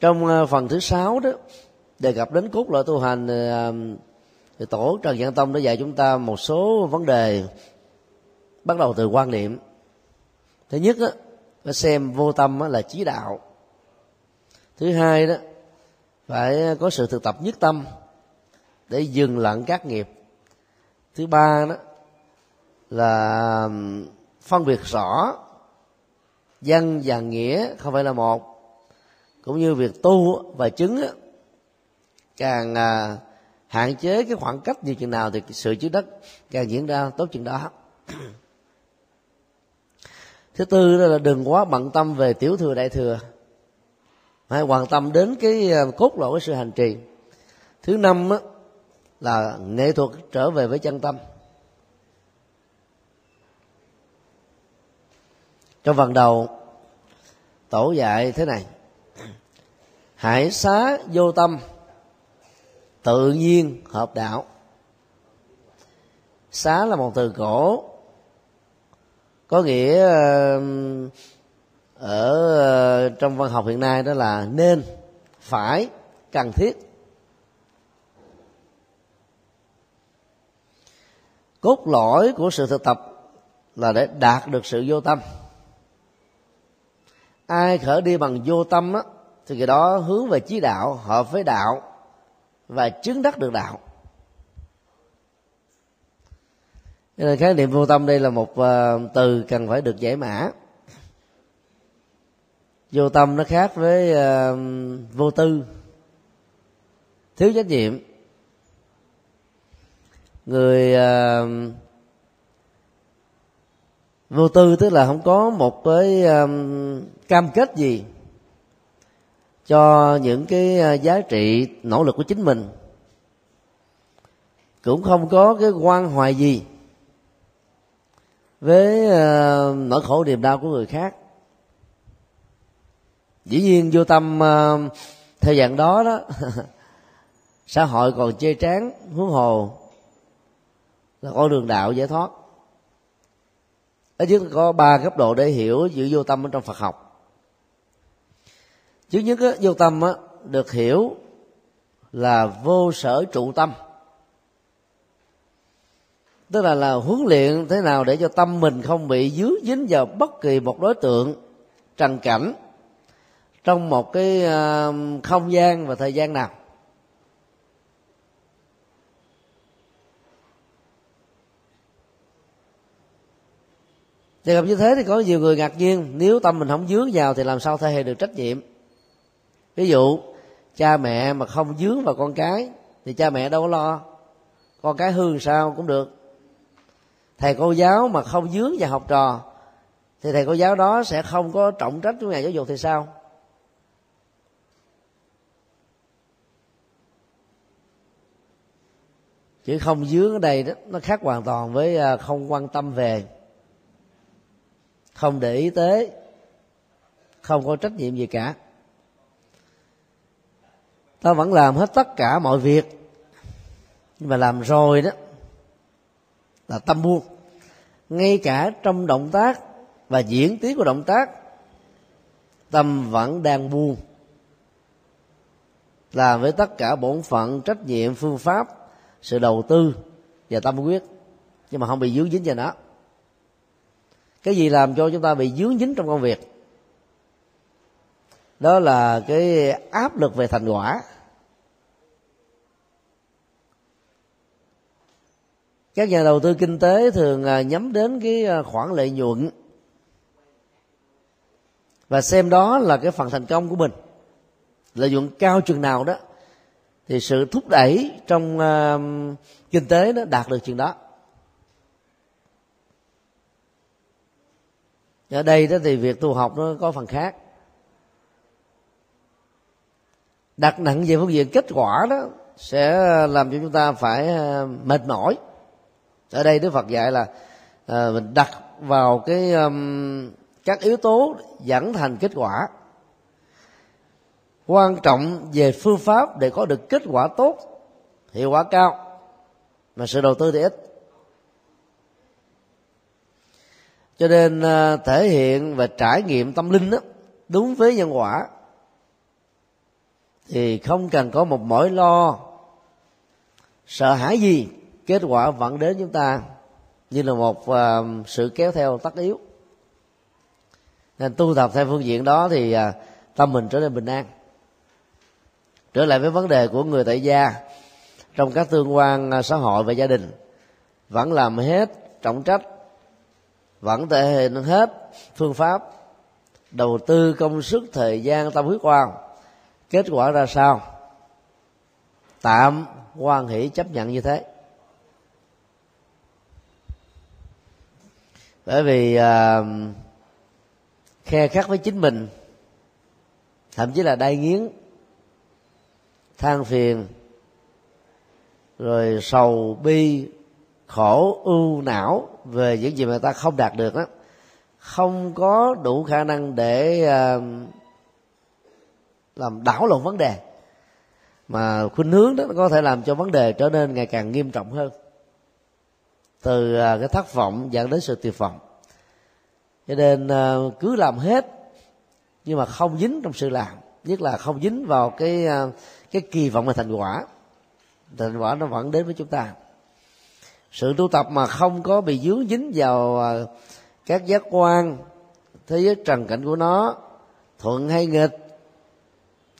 trong ờ, phần thứ sáu đó, đề cập đến cốt lõi tu hành ờ, thì tổ trần văn tông đã dạy chúng ta một số vấn đề, bắt đầu từ quan niệm. Thứ nhất đó phải xem vô tâm là chí đạo. Thứ hai đó, phải có sự thực tập nhất tâm để dừng lặng các nghiệp. Thứ ba đó là phân biệt rõ dân và nghĩa không phải là một cũng như việc tu và chứng càng à, hạn chế cái khoảng cách như chừng nào thì sự chứa đất càng diễn ra tốt chừng đó. Thứ tư đó là đừng quá bận tâm về tiểu thừa đại thừa. Hãy quan tâm đến cái à, cốt lõi của sự hành trì. Thứ năm đó, là nghệ thuật trở về với chân tâm. Trong phần đầu tổ dạy thế này hãy xá vô tâm, tự nhiên hợp đạo. Xá là một từ cổ, có nghĩa ờ, ở ờ, trong văn học hiện nay đó là nên, phải, cần thiết. Cốt lõi của sự thực tập là để đạt được sự vô tâm. Ai khởi đi bằng vô tâm á thì cái đó hướng về chí đạo hợp với đạo và chứng đắc được đạo. Cho nên khái niệm vô tâm đây là một ờ, từ cần phải được giải mã. Vô tâm nó khác với uh, vô tư. Thiếu trách nhiệm. Người uh, vô tư tức là không có một cái um, cam kết gì cho những cái ờ, giá trị nỗ lực của chính mình. Cũng không có cái quan hoài gì với uh, nỗi khổ niềm đau của người khác. Dĩ nhiên vô tâm uh, theo dạng đó đó xã hội còn chê tráng huống hồ là con đường đạo giải thoát. Ở dưới có ba cấp độ để hiểu chữ vô tâm ở trong phật học trước nhất á, vô tâm á, được hiểu là vô sở trụ tâm. Tức là là huấn luyện thế nào để cho tâm mình không bị dứa dính vào bất kỳ một đối tượng trần cảnh trong một cái à, không gian và thời gian nào. Thì gặp như thế thì có nhiều người ngạc nhiên nếu tâm mình không dướng vào thì làm sao thể hiện được trách nhiệm? Ví dụ, cha mẹ mà không dướng vào con cái, thì cha mẹ đâu có lo. Con cái hư sao cũng được. Thầy cô giáo mà không dướng vào học trò, thì thầy cô giáo đó sẽ không có trọng trách của nhà giáo dục thì sao? Chứ không dướng ở đây đó, nó khác hoàn toàn với à, không quan tâm về. Không để ý tới, không có trách nhiệm gì cả ta vẫn làm hết tất cả mọi việc. Nhưng mà làm rồi đó, là tâm buông. Ngay cả trong động tác và diễn tiến của động tác, tâm vẫn đang buông. Làm với tất cả bổn phận, trách nhiệm, phương pháp, sự đầu tư và tâm quyết. Nhưng mà không bị dướng dính vào nó. Cái gì làm cho chúng ta bị dướng dính trong công việc? Đó là cái áp lực về thành quả. Các nhà đầu tư kinh tế thường à, nhắm đến cái à, khoản lợi nhuận. Và xem đó là cái phần thành công của mình. Lợi nhuận cao chừng nào đó thì sự thúc đẩy trong uh, kinh tế nó đạt được chừng đó. Ở đây đó thì việc tu học nó có phần khác. Đặt nặng về phương diện kết quả đó sẽ làm cho chúng ta phải mệt mỏi ở đây đức phật dạy là à, mình đặt vào cái um, các yếu tố dẫn thành kết quả. Quan trọng về phương pháp để có được kết quả tốt hiệu quả cao mà sự đầu tư thì ít. Cho nên à, thể hiện và trải nghiệm tâm linh đó đúng với nhân quả thì không cần có một mỏi lo sợ hãi gì kết quả vẫn đến chúng ta như là một uh, sự kéo theo tất yếu. Nên tu tập theo phương diện đó thì uh, tâm mình trở nên bình an. Trở lại với vấn đề của người tại gia trong các tương quan uh, xã hội và gia đình vẫn làm hết trọng trách vẫn thể hiện hết phương pháp đầu tư công sức thời gian tâm huyết quan kết quả ra sao? Tạm quan hỷ chấp nhận như thế. Bởi vì uh, khe khắc với chính mình thậm chí là đai nghiến than phiền rồi sầu bi khổ ưu não về những gì mà ta không đạt được đó không có đủ khả năng để uh, làm đảo lộn vấn đề. Mà khuynh hướng đó có thể làm cho vấn đề trở nên ngày càng nghiêm trọng hơn từ à, cái thất vọng dẫn đến sự tuyệt vọng. Cho nên à, cứ làm hết nhưng mà không dính trong sự làm, nhất là không dính vào cái à, cái kỳ vọng về thành quả. Thành quả nó vẫn đến với chúng ta. Sự tu tập mà không có bị dướng dính vào các giác quan, thế giới trần cảnh của nó, thuận hay nghịch,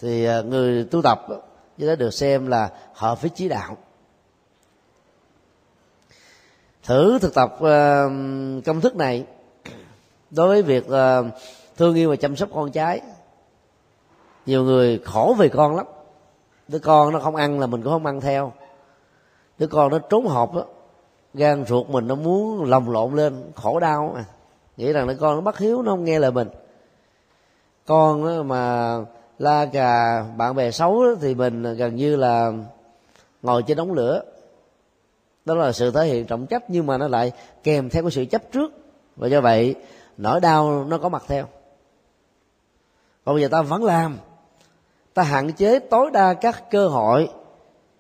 thì người tu tập như đó được xem là hợp với chí đạo thử thực tập ờ, công thức này. Đối với việc ờ, thương yêu và chăm sóc con trái nhiều người khổ về con lắm. Đứa con nó không ăn là mình cũng không ăn theo. Đứa con nó trốn học đó gan ruột mình nó muốn lồng lộn lên, khổ đau à nghĩ rằng đứa con nó bất hiếu, nó không nghe lời mình. Con mà la cà bạn bè xấu thì mình gần như là ngồi trên đống lửa đó là sự thể hiện trọng trách nhưng mà nó lại kèm theo cái sự chấp trước. Và do vậy, nỗi đau nó có mặt theo. Còn bây giờ ta vẫn làm. Ta hạn chế tối đa các cơ hội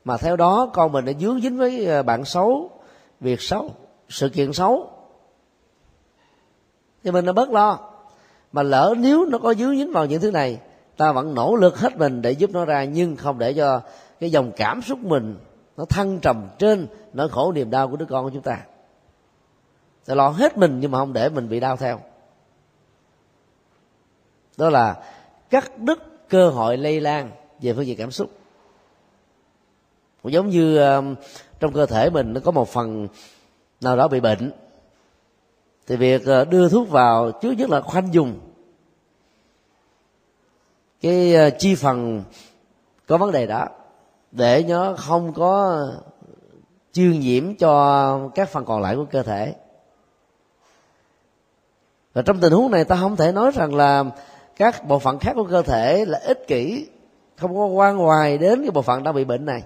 mà theo đó con mình đã dướng dính với ờ, bạn xấu, việc xấu, sự kiện xấu. Thì mình đã bớt lo. Mà lỡ nếu nó có dướng dính vào những thứ này, ta vẫn nỗ lực hết mình để giúp nó ra nhưng không để cho cái dòng cảm xúc mình nó thăng trầm trên nỗi khổ niềm đau của đứa con của chúng ta. Sẽ lo hết mình nhưng mà không để mình bị đau theo. Đó là cắt đứt cơ hội lây lan về phương diện cảm xúc. Cũng giống như um, trong cơ thể mình nó có một phần nào đó bị bệnh. Thì việc uh, đưa thuốc vào trước nhất là khoanh dùng cái uh, chi phần có vấn đề đó để nó không có chương nhiễm cho các phần còn lại của cơ thể. Và trong tình huống này, ta không thể nói rằng là các bộ phận khác của cơ thể là ích kỷ, không có quan hoài đến cái bộ phận đang bị bệnh này.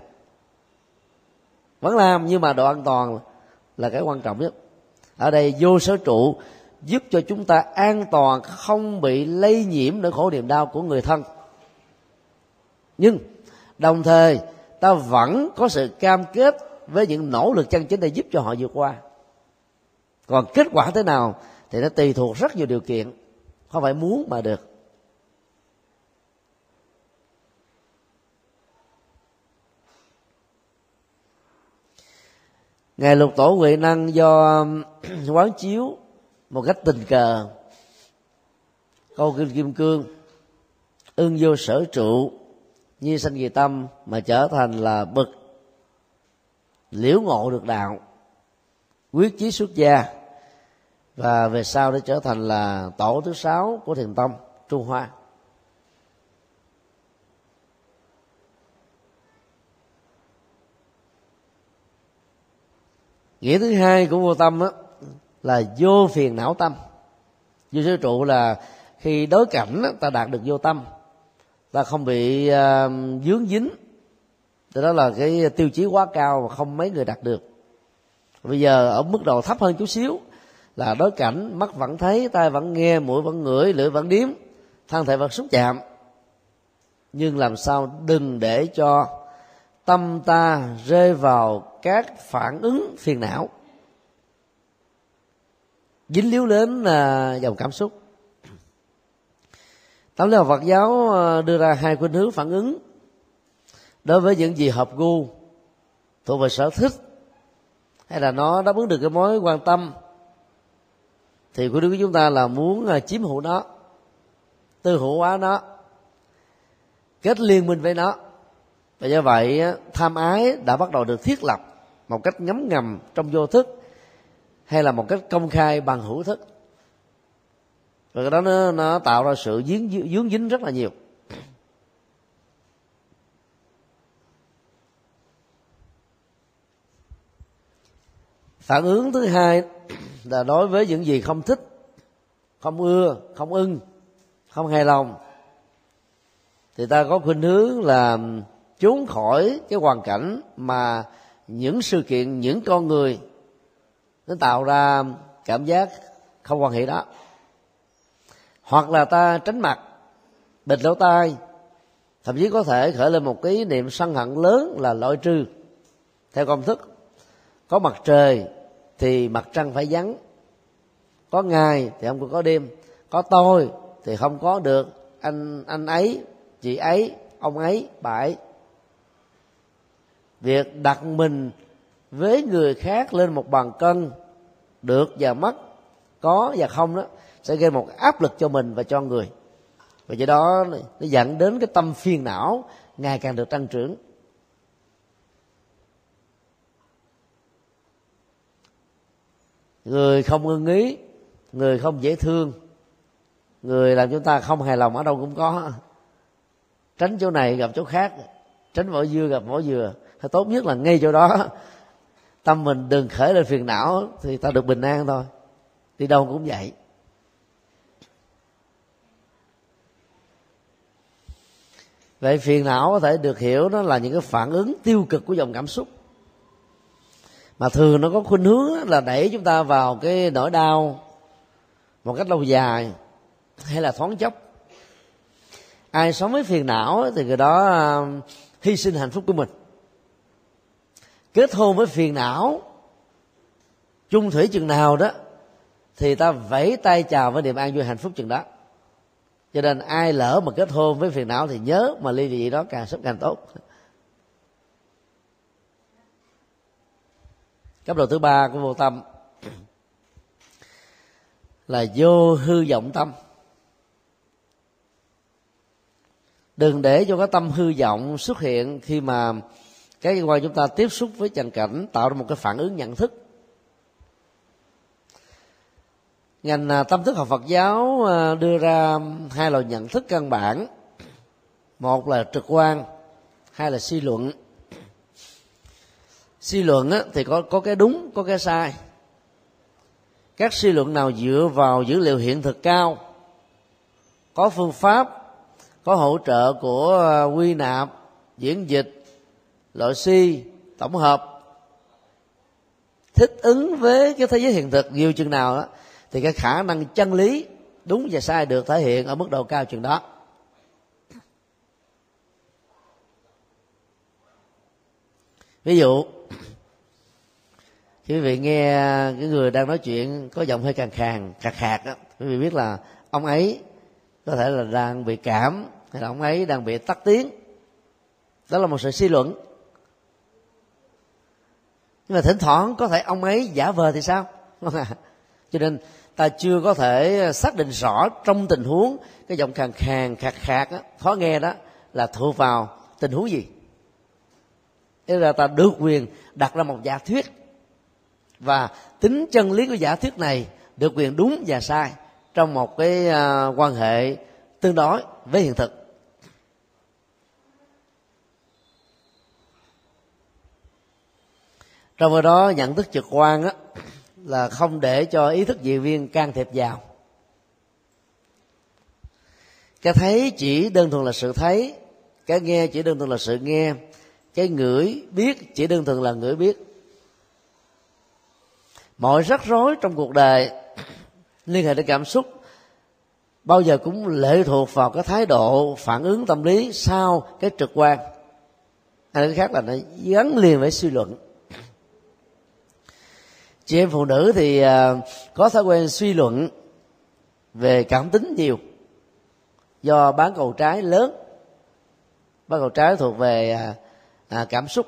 Vẫn làm, nhưng mà độ an toàn là cái quan trọng nhất. Ở đây, vô sở trụ giúp cho chúng ta an toàn, không bị lây nhiễm nỗi khổ niềm đau của người thân. Nhưng, đồng thời ta vẫn có sự cam kết với những nỗ lực chân chính để giúp cho họ vượt qua. Còn kết quả thế nào thì nó tùy thuộc rất nhiều điều kiện, không phải muốn mà được. Ngài lục tổ huệ năng do um, quán chiếu một cách tình cờ. Câu kinh kim cương, ưng vô sở trụ như sanh về tâm mà trở thành là bậc liễu ngộ được đạo quyết chí xuất gia và về sau để trở thành là tổ thứ sáu của thiền tông trung hoa. Nghĩa thứ hai của vô tâm đó, là vô phiền não tâm. Vô sư trụ là khi đối cảnh đó, ta đạt được vô tâm ta không bị uh, dướng dính. Thì đó là cái tiêu chí quá cao mà không mấy người đạt được. Bây giờ ở mức độ thấp hơn chút xíu là đối cảnh mắt vẫn thấy tai vẫn nghe mũi vẫn ngửi lưỡi vẫn điếm thân thể vẫn xúc chạm. Nhưng làm sao đừng để cho tâm ta rơi vào các phản ứng phiền não. Dính líu đến ờ, dòng cảm xúc tâm lý học phật giáo ờ, đưa ra hai khuynh hướng phản ứng. Đối với những gì hợp gu, thuộc về sở thích, hay là nó đáp ứng được cái mối quan tâm, thì của đức chúng ta là muốn ờ, chiếm hữu nó, tư hữu hóa nó, kết liên minh với nó. Và do vậy tham ái đã bắt đầu được thiết lập một cách ngấm ngầm trong vô thức, hay là một cách công khai bằng hữu thức và cái đó nó, nó tạo ra sự dướng dướng dính rất là nhiều. Phản ứng thứ hai là đối với những gì không thích không ưa không ưng không hài lòng thì ta có khuynh hướng là trốn khỏi cái hoàn cảnh mà những sự kiện những con người nó tạo ra cảm giác không quan hệ đó hoặc là ta tránh mặt, bịt lỗ tai, thậm chí có thể khởi lên một cái niệm sân hận lớn là loại trừ. Theo công thức, có mặt trời thì mặt trăng phải vắng, có ngày thì không có đêm, có tôi thì không có được anh anh ấy, chị ấy, ông ấy, bà ấy. Việc đặt mình với người khác lên một bàn cân, được và mất, có và không đó sẽ gây một áp lực cho mình và cho người. Và do đó nó dẫn đến cái tâm phiền não ngày càng được tăng trưởng. Người không ưng ý, người không dễ thương, người làm chúng ta không hài lòng ở đâu cũng có. Tránh chỗ này gặp chỗ khác, tránh vỏ dưa gặp vỏ dừa. Hay tốt nhất là ngay chỗ đó. Tâm mình đừng khởi lên phiền não thì ta được bình an thôi. Đi đâu cũng vậy. Vậy phiền não có thể được hiểu nó là những cái phản ứng tiêu cực của dòng cảm xúc. Mà thường nó có khuynh hướng là đẩy chúng ta vào cái nỗi đau một cách lâu dài hay là thoáng chốc. Ai sống với phiền não thì người đó um, hy sinh hạnh phúc của mình. Kết hôn với phiền não, chung thủy chừng nào đó, thì ta vẫy tay chào với niềm an vui hạnh phúc chừng đó cho nên ai lỡ mà kết hôn với phiền não thì nhớ mà ly dị đó càng sớm càng tốt. Cấp độ thứ ba của vô tâm là vô hư vọng tâm. Đừng để cho cái tâm hư vọng xuất hiện khi mà cái quan chúng ta tiếp xúc với trần cảnh tạo ra một cái phản ứng nhận thức. Ngành à, tâm thức học Phật giáo à, đưa ra hai loại nhận thức căn bản. Một là trực quan, hai là suy luận. Suy luận thì có có cái đúng, có cái sai. Các suy luận nào dựa vào dữ liệu hiện thực cao, có phương pháp, có hỗ trợ của à, quy nạp, diễn dịch, loại suy, tổng hợp, thích ứng với cái thế giới hiện thực, nhiều chừng nào đó thì cái khả năng chân lý đúng và sai được thể hiện ở mức độ cao chừng đó. Ví dụ quý vị nghe cái người đang nói chuyện có giọng hơi càng khàn, khạc khạc á, quý vị biết là ông ấy có thể là đang bị cảm, hay là ông ấy đang bị tắt tiếng. Đó là một sự suy luận. Nhưng mà thỉnh thoảng có thể ông ấy giả vờ thì sao? Cho nên ta chưa có thể ờ, xác định rõ trong tình huống cái giọng khàn khàn khạc khạc đó, khó nghe đó là thuộc vào tình huống gì? Thế là ta được quyền đặt ra một giả thuyết. Và tính chân lý của giả thuyết này được quyền đúng và sai trong một cái ờ, quan hệ tương đối với hiện thực. Trong đó nhận thức trực quan á là không để cho ý thức dị viên can thiệp vào. Cái thấy chỉ đơn thuần là sự thấy, cái nghe chỉ đơn thuần là sự nghe, cái ngửi biết chỉ đơn thuần là ngửi biết. Mọi rắc rối trong cuộc đời liên hệ đến cảm xúc, bao giờ cũng lệ thuộc vào cái thái độ phản ứng tâm lý sau cái trực quan. Hay cái khác là nó gắn liền với suy luận chị em phụ nữ thì à, có thói quen suy luận về cảm tính nhiều. Do bán cầu trái lớn, bán cầu trái thuộc về à, à, cảm xúc.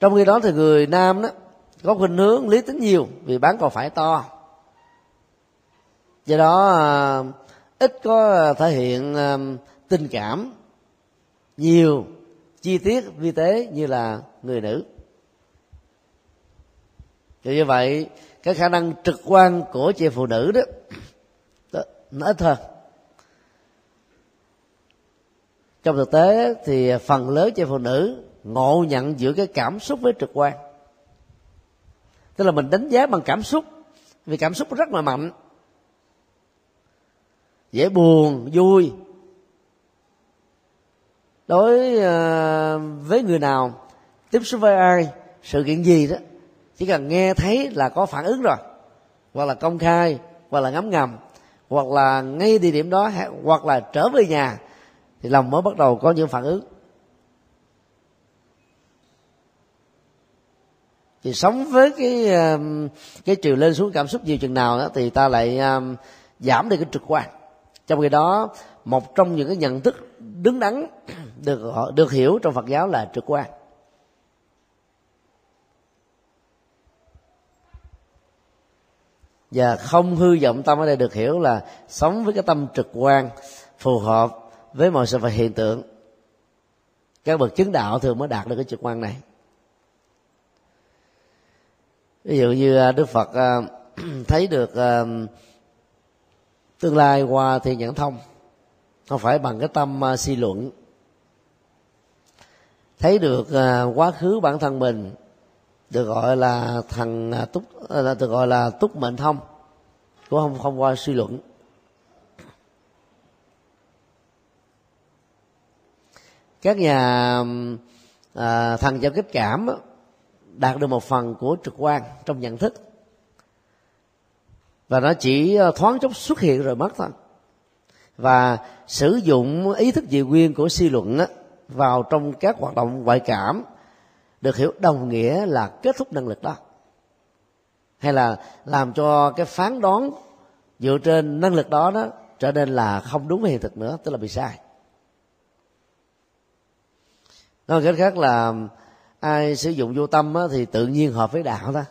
Trong khi đó thì người nam đó, có khuynh hướng lý tính nhiều vì bán cầu phải to. Do đó ít có thể hiện tình cảm nhiều, chi tiết vi tế như là người nữ vì như vậy cái khả năng trực quan của chị phụ nữ đó, đó nó ít hơn. Trong thực tế thì phần lớn chị phụ nữ ngộ nhận giữa cái cảm xúc với trực quan. Tức là mình đánh giá bằng cảm xúc vì cảm xúc rất là mạnh. Dễ buồn vui. Đối à, với người nào tiếp xúc với ai sự kiện gì đó chỉ cần nghe thấy là có phản ứng rồi. Hoặc là công khai hoặc là ngấm ngầm hoặc là ngay địa điểm đó hoặc là trở về nhà thì lòng mới bắt đầu có những phản ứng. Thì sống với cái um, cái chiều lên xuống cảm xúc nhiều chừng nào đó thì ta lại um, giảm đi cái trực quan. Trong khi đó một trong những cái nhận thức đứng đắn được được hiểu trong Phật giáo là trực quan. Và không hư vọng tâm ở đây được hiểu là sống với cái tâm trực quan, phù hợp với mọi sự vật hiện tượng. Các bậc chứng đạo thường mới đạt được cái trực quan này. Ví dụ như à, đức phật à, thấy được à, tương lai qua thì nhãn thông, không phải bằng cái tâm suy luận. Thấy được quá khứ bản thân mình được gọi là thằng à, túc à, được gọi là túc mệnh thông cũng không không qua suy luận. Các nhà à, thần giao tiếp cảm đạt được một phần của trực quan trong nhận thức. Và nó chỉ à, thoáng chốc xuất hiện rồi mất thôi. Và sử dụng ý thức dị nguyên của suy luận á, vào trong các hoạt động ngoại cảm được hiểu đồng nghĩa là kết thúc năng lực đó? Hay là làm cho cái phán đoán dựa trên năng lực đó đó trở nên là không đúng với hiện thực nữa tức là bị sai? Nói cách khác là ai sử dụng vô tâm á, thì tự nhiên hợp với đạo đó.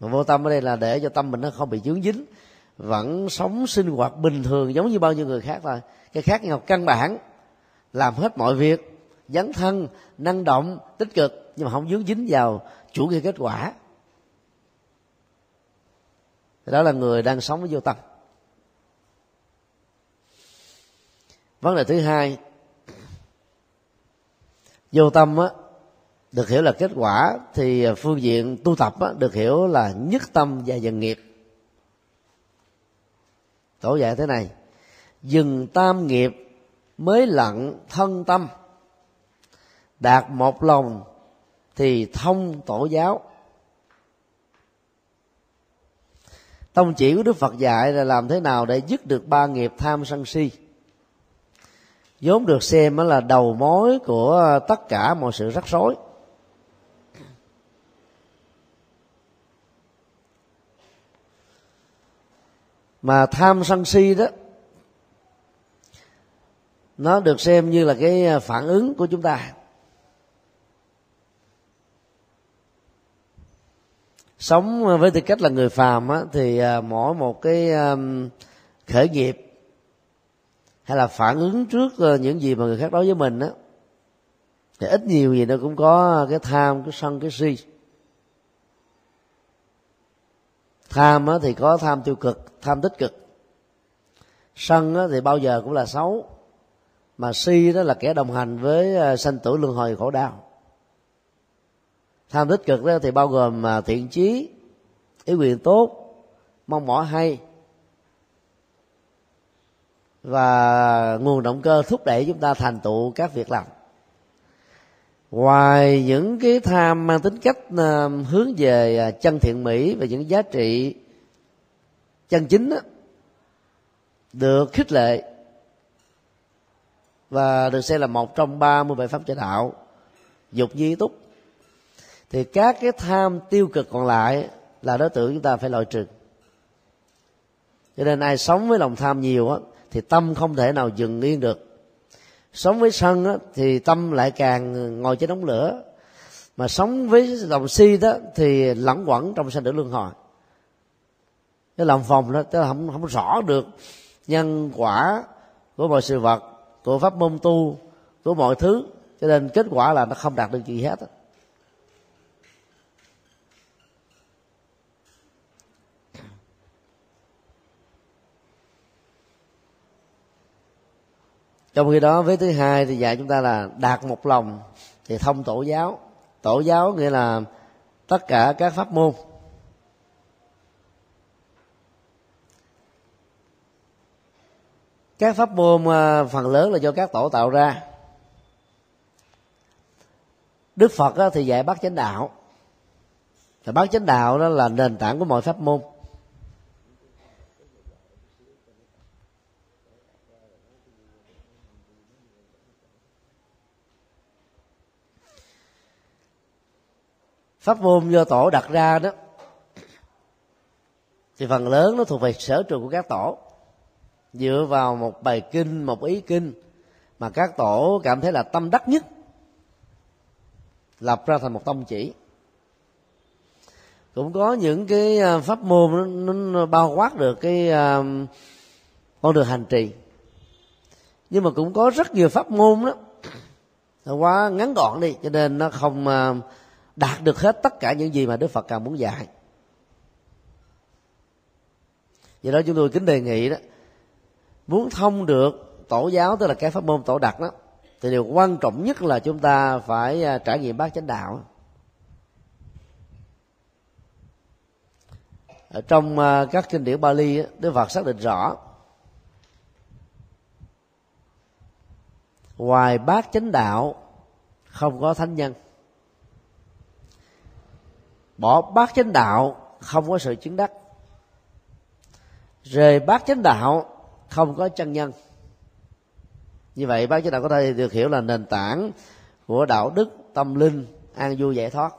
Mà vô tâm ở đây là để cho tâm mình nó không bị dướng dính vẫn sống sinh hoạt bình thường giống như bao nhiêu người khác thôi. Cái khác nhau căn bản làm hết mọi việc dấn thân năng động tích cực nhưng mà không dướng dính vào chủ nghĩa kết quả. Đó là người đang sống với vô tâm. Vấn đề thứ hai vô tâm á được hiểu là kết quả thì phương diện tu tập á, được hiểu là nhất tâm và dần nghiệp. Tổ dạy thế này dừng tam nghiệp mới lặng thân tâm đạt một lòng thì thông tổ giáo. Tông chỉ của đức phật dạy là làm thế nào để dứt được ba nghiệp tham sân si. Vốn được xem là đầu mối của tất cả mọi sự rắc rối. Mà tham sân si đó, nó được xem như là cái phản ứng của chúng ta. Sống ờ, với tư cách là người phàm á, thì ờ, mỗi một cái khởi nghiệp hay là phản ứng trước ờ, những gì mà người khác nói với mình á thì ít nhiều gì nó cũng có cái tham cái sân cái si. Tham á, thì có tham tiêu cực tham tích cực. Sân á, thì bao giờ cũng là xấu mà si đó là kẻ đồng hành với sanh tử luân hồi khổ đau tham tích cực đó thì bao gồm à, thiện chí ý quyền tốt mong mỏi hay và nguồn động cơ thúc đẩy chúng ta thành tựu các việc làm. Ngoài những cái tham mang tính cách à, hướng về à, chân thiện mỹ và những giá trị chân chính đó, được khích lệ và được xem là một trong ba mươi bảy pháp chế đạo dục di túc thì các cái tham tiêu cực còn lại là đối tượng chúng ta phải loại trừ. Cho nên ai sống với lòng tham nhiều á thì tâm không thể nào dừng yên được. Sống với sân á, thì tâm lại càng ngồi trên đống lửa. Mà sống với lòng si đó thì lẩn quẩn trong sanh tử luân hồi. Cái lòng phòng đó tức là không không rõ được nhân quả của mọi sự vật của pháp môn tu của mọi thứ. Cho nên kết quả là nó không đạt được gì hết trong khi đó với thứ hai thì dạy chúng ta là đạt một lòng thì thông tổ giáo. Tổ giáo nghĩa là tất cả các pháp môn. Các pháp môn à, phần lớn là do các tổ tạo ra. Đức phật thì dạy bát chánh đạo. Và bát chánh đạo đó là nền tảng của mọi pháp môn. Pháp môn do tổ đặt ra đó thì phần lớn nó thuộc về sở trường của các tổ. Dựa vào một bài kinh một ý kinh mà các tổ cảm thấy là tâm đắc nhất lập ra thành một tông chỉ. Cũng có những cái à, pháp môn nó, nó bao quát được cái uh, con đường hành trì. Nhưng mà cũng có rất nhiều pháp môn đó quá ngắn gọn đi cho nên nó không uh, đạt được hết tất cả những gì mà đức phật càng muốn dạy. Vậy đó chúng tôi kính đề nghị đó, muốn thông được tổ giáo, tức là cái pháp môn tổ đặc đó, thì điều quan trọng nhất là chúng ta phải à, trải nghiệm bát chánh đạo. Ở trong à, các kinh điển Bali Đức Phật xác định rõ, ngoài bát chánh đạo không có thánh nhân bỏ bát chánh đạo, không có sự chứng đắc. Rời bát chánh đạo, không có chân nhân. Như vậy, bát chánh đạo có thể được hiểu là nền tảng của đạo đức, tâm linh, an vui, giải thoát.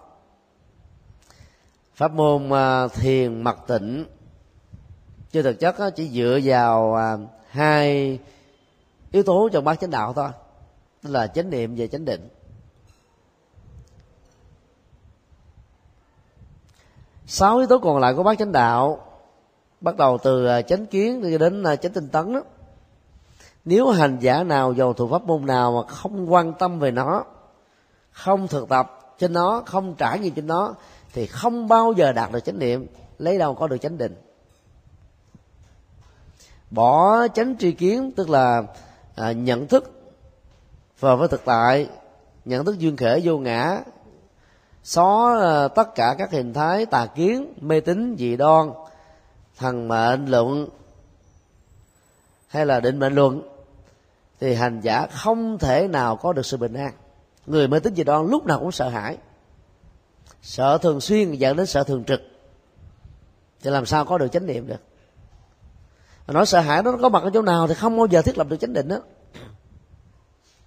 Pháp môn à, thiền, mặc tịnh chưa thực chất chỉ dựa vào à, hai yếu tố trong bát chánh đạo thôi. Tức là chánh niệm và chánh định. Sáu yếu tố còn lại của bát chánh đạo bắt đầu từ à, chánh kiến đến à, chánh tinh tấn đó nếu hành giả nào dầu thuộc pháp môn nào mà không quan tâm về nó không thực tập trên nó không trải nghiệm trên nó thì không bao giờ đạt được chánh niệm lấy đâu có được chánh định. Bỏ chánh tri kiến tức là à, nhận thức vào với thực tại nhận thức duyên khể vô ngã xóa ờ, tất cả các hình thái tà kiến, mê tín, dị đoan, thần mệnh, luận, hay là định mệnh luận, thì hành giả không thể nào có được sự bình an. Người mê tín, dị đoan lúc nào cũng sợ hãi, sợ thường xuyên, dẫn đến sợ thường trực. Thì làm sao có được chánh niệm được? Mà nói sợ hãi nó có mặt ở chỗ nào thì không bao giờ thiết lập được chánh định đó.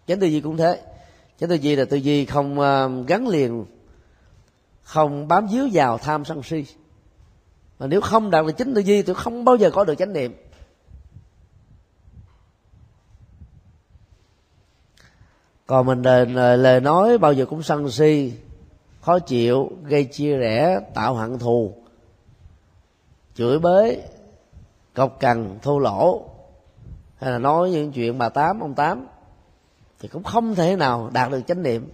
Chánh tư duy cũng thế. Chánh tư duy là tư duy không ờ, gắn liền không bám víu vào tham sân si. Mà nếu không đạt được chính tư duy thì không bao giờ có được chánh niệm. Còn mình lời, lời nói bao giờ cũng sân si khó chịu gây chia rẽ tạo hận thù chửi bới cọc cằn thô lỗ hay là nói những chuyện bà tám ông tám thì cũng không thể nào đạt được chánh niệm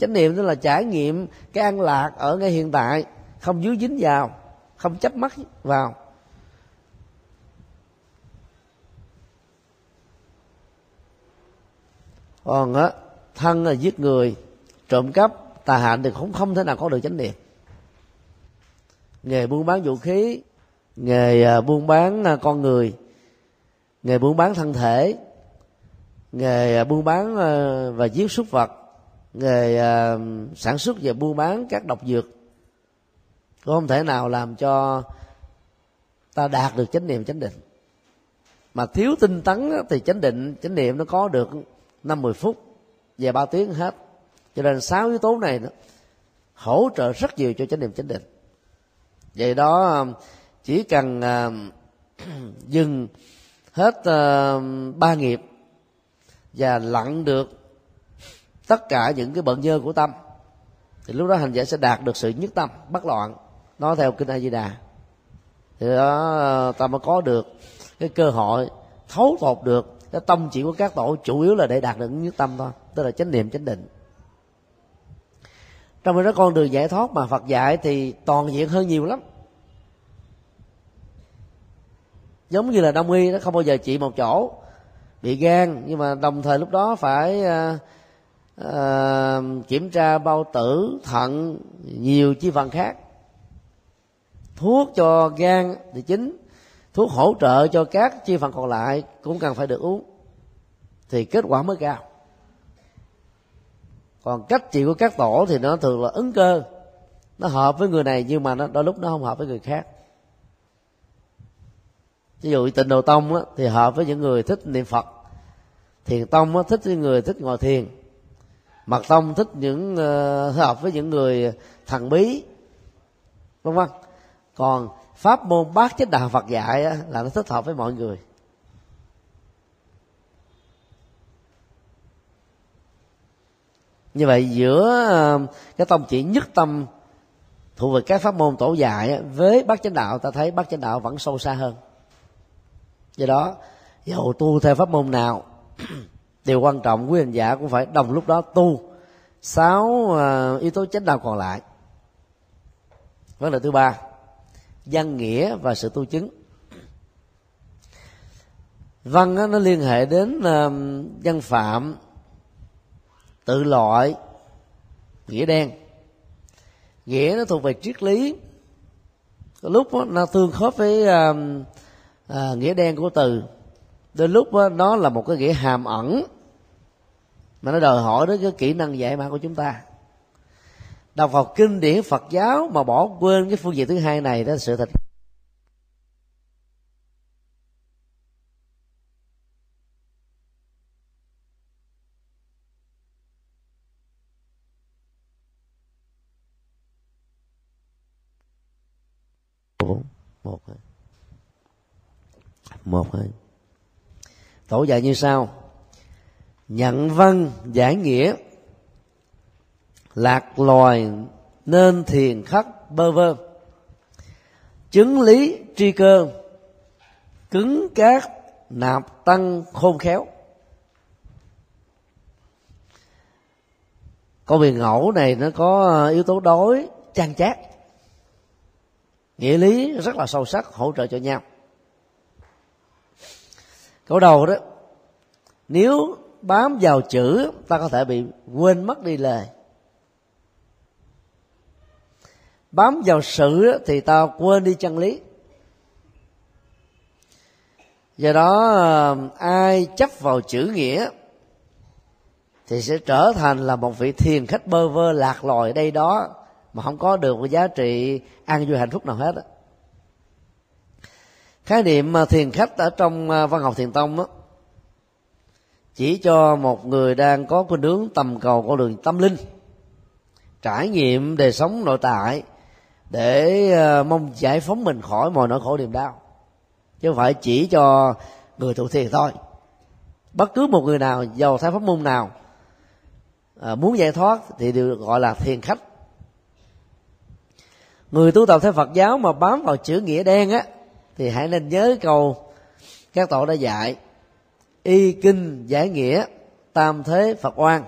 chánh niệm tức là trải nghiệm cái an lạc ở ngay hiện tại, không dưới dính vào, không chấp mắt vào. Còn á, thân là giết người, trộm cắp, tà hạnh thì cũng không thể nào có được chánh niệm. Nghề buôn bán vũ khí, nghề à, buôn bán à, con người, nghề buôn bán thân thể, nghề à, buôn bán và giết súc vật nghề uh, sản xuất và buôn bán các độc dược. Cũng không thể nào làm cho ta đạt được chánh niệm chánh định. Mà thiếu tinh tấn thì chánh định chánh niệm nó có được năm mười phút về ba tiếng hết. Cho nên sáu yếu tố này hỗ trợ rất nhiều cho chánh niệm chánh định. Vậy đó chỉ cần uh, dừng hết uh, ba nghiệp và lặng được tất cả những cái bận dơ của tâm, thì lúc đó hành giả sẽ đạt được sự nhất tâm, bất loạn. Nói theo kinh a di đà. Thì đó, ta mới có được cái cơ hội thấu tột được cái tâm chỉ của các tổ, chủ yếu là để đạt được nhất tâm thôi, tức là chánh niệm, chánh định. Trong đó con đường giải thoát mà phật dạy thì toàn diện hơn nhiều lắm. Giống như là đông y nó không bao giờ trị một chỗ, bị gan, nhưng mà đồng thời lúc đó phải à, uh, kiểm tra bao tử thận nhiều chi phần khác. Thuốc cho gan thì chính thuốc hỗ trợ cho các chi phần còn lại cũng cần phải được uống. Thì kết quả mới cao. Còn cách trị của các tổ thì nó thường là ứng cơ. Nó hợp với người này nhưng mà nó đôi lúc nó không hợp với người khác. Ví dụ tịnh độ tông á, thì hợp với những người thích niệm phật. Thiền tông á, thích với người thích ngồi thiền mật tông thích những uh, hợp với những người thần bí vân vân. Còn pháp môn bát chánh đạo phật dạy á, là nó thích hợp với mọi người. Như vậy giữa ờ, cái tông chỉ nhất tâm thuộc về các pháp môn tổ dạy với bát chánh đạo ta thấy bát chánh đạo vẫn sâu xa hơn. Do đó dầu tu theo pháp môn nào điều quan trọng quý hành giả cũng phải đồng lúc đó tu. Sáu à, yếu tố chánh đạo còn lại. Vấn đề thứ ba văn nghĩa và sự tu chứng. Văn nó liên hệ đến à, văn phạm tự loại nghĩa đen. Nghĩa nó thuộc về triết lý. Lúc đó, nó tương khớp với uh, uh, nghĩa đen của từ đôi lúc đó, nó là một cái nghĩa hàm ẩn. Mà nó đòi hỏi đến cái kỹ năng dạy mã của chúng ta. Đọc học kinh điển phật giáo mà bỏ quên cái phương diện thứ hai này đó là sự thật. Một hai. Một hai tổ dạy như sau. Nhận văn giải nghĩa. Lạc loài, nên thiền khắc, bơ vơ. Chứng lý, tri cơ. Cứng cát, nạp tăng, khôn khéo. Câu biển ngẫu này nó có ờ, yếu tố đối, trang chát nghĩa lý rất là sâu sắc, hỗ trợ cho nhau câu đầu đó. Nếu bám vào chữ, ta có thể bị quên mất đi lời. Bám vào sự thì ta quên đi chân lý. Do đó, ai chấp vào chữ nghĩa thì sẽ trở thành là một vị thiền khách bơ vơ lạc lòi đây đó mà không có được một giá trị an vui hạnh phúc nào hết đó khái niệm à, thiền khách ở trong à, văn học thiền tông đó, chỉ cho một người đang có khuynh hướng tầm cầu con đường tâm linh trải nghiệm đời sống nội tại để à, mong giải phóng mình khỏi mọi nỗi khổ niềm đau. Chứ không phải chỉ cho người thụ thiền thôi. Bất cứ một người nào giàu thái pháp môn nào muốn giải thoát thì đều gọi là thiền khách. Người tu tập theo phật giáo mà bám vào chữ nghĩa đen á thì hãy nên nhớ câu các tổ đã dạy. Y kinh giải nghĩa tam thế phật oan.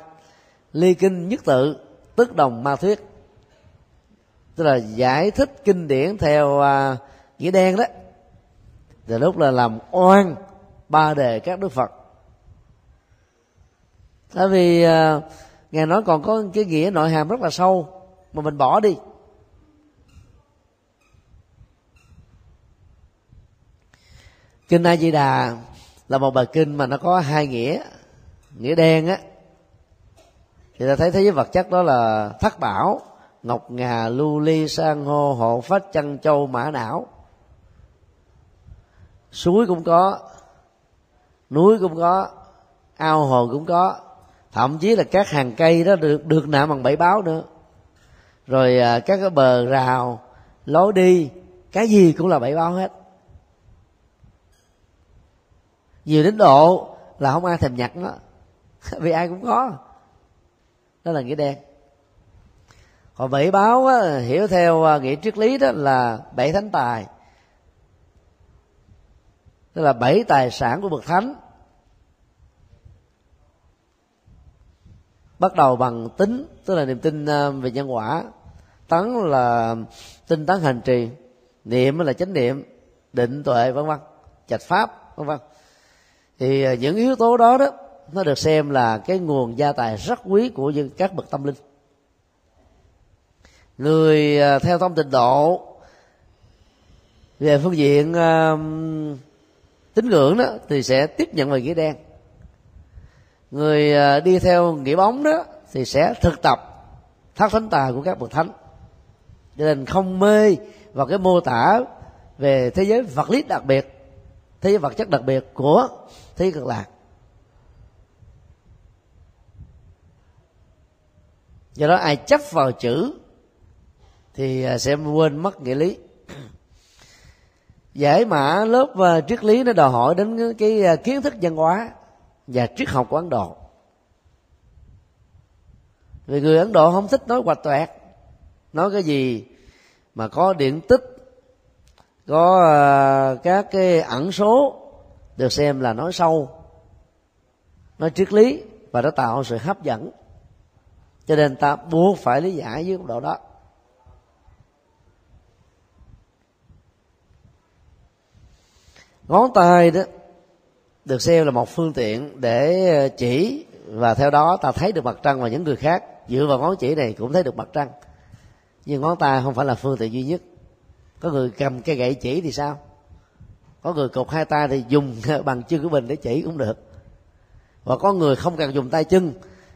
Ly kinh nhất tự tức đồng ma thuyết. Tức là giải thích kinh điển theo uh, nghĩa đen đó. Từ lúc là làm oan ba đề các đức phật. Tại vì uh, ngài nói còn có cái nghĩa nội hàm rất là sâu mà mình bỏ đi. Kinh a di đà là một bài kinh mà nó có hai nghĩa nghĩa đen á. Thì ta thấy thế giới vật chất đó là thất bảo, ngọc ngà, lưu ly san hô, hộ phách chân châu, mã não. Suối cũng có, núi cũng có, ao hồ cũng có. Thậm chí là các hàng cây đó được được nạm bằng bảy báo nữa. Rồi à, các cái bờ rào, lối đi, cái gì cũng là bảy báo hết nhiều đến độ là không ai thèm nhặt nó. Vì ai cũng có. Đó là nghĩa đen. Còn bảy báo á, hiểu theo à, nghĩa triết lý đó là bảy thánh tài. Tức là bảy tài sản của bậc thánh. Bắt đầu bằng tính tức là niềm tin à, về nhân quả. Tấn là tinh tấn hành trì. Niệm là chánh niệm định tuệ vân vân. Trạch pháp vân vân thì à, những yếu tố đó đó nó được xem là cái nguồn gia tài rất quý của những các bậc tâm linh. Người à, theo thông tịnh độ về phương diện uh, tín ngưỡng đó thì sẽ tiếp nhận về nghĩa đen. Người uh, đi theo nghĩa bóng đó thì sẽ thực tập thác thánh tài của các bậc thánh. Cho nên không mê vào cái mô tả về thế giới vật lý đặc biệt thế giới vật chất đặc biệt của thế cực lạc. Do đó ai chấp vào chữ thì à, sẽ quên mất nghĩa lý. Giải mã lớp à, triết lý nó đòi hỏi đến cái à, kiến thức văn hóa và triết học của ấn độ. Vì người ấn độ không thích nói hoạch toẹt, nói cái gì mà có điện tích, có các cái ẩn số được xem là nói sâu, nói triết lý và nó tạo sự hấp dẫn. Cho nên ta buộc phải lý giải với góc độ đó. Ngón tay đó được xem là một phương tiện để ờ, chỉ và theo đó ta thấy được mặt trăng và những người khác. Dựa vào ngón chỉ này cũng thấy được mặt trăng. Nhưng ngón tay không phải là phương tiện duy nhất. Có người cầm cái gậy chỉ thì sao? Có người cột hai tay thì dùng bằng chân của mình để chỉ cũng được. Và có người không cần dùng tay chân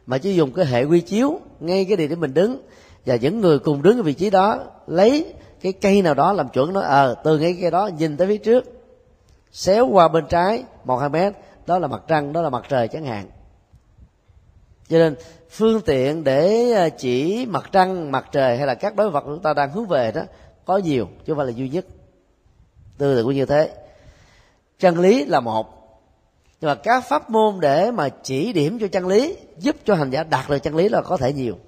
mà chỉ dùng cái hệ quy chiếu ngay cái địa điểm mình đứng. Và những người cùng đứng ở vị trí đó lấy cái cây nào đó làm chuẩn nó ờ à, từ ngay cái đó nhìn tới phía trước xéo qua bên trái một hai mét đó là mặt trăng đó là mặt trời chẳng hạn. Cho nên phương tiện để ờ, chỉ mặt trăng mặt trời hay là các đối vật chúng ta đang hướng về đó có nhiều chứ không phải là duy nhất. Tương tự cũng như thế chân lý là một. Nhưng mà các pháp môn để mà chỉ điểm cho chân lý giúp cho hành giả đạt được chân lý là có thể nhiều.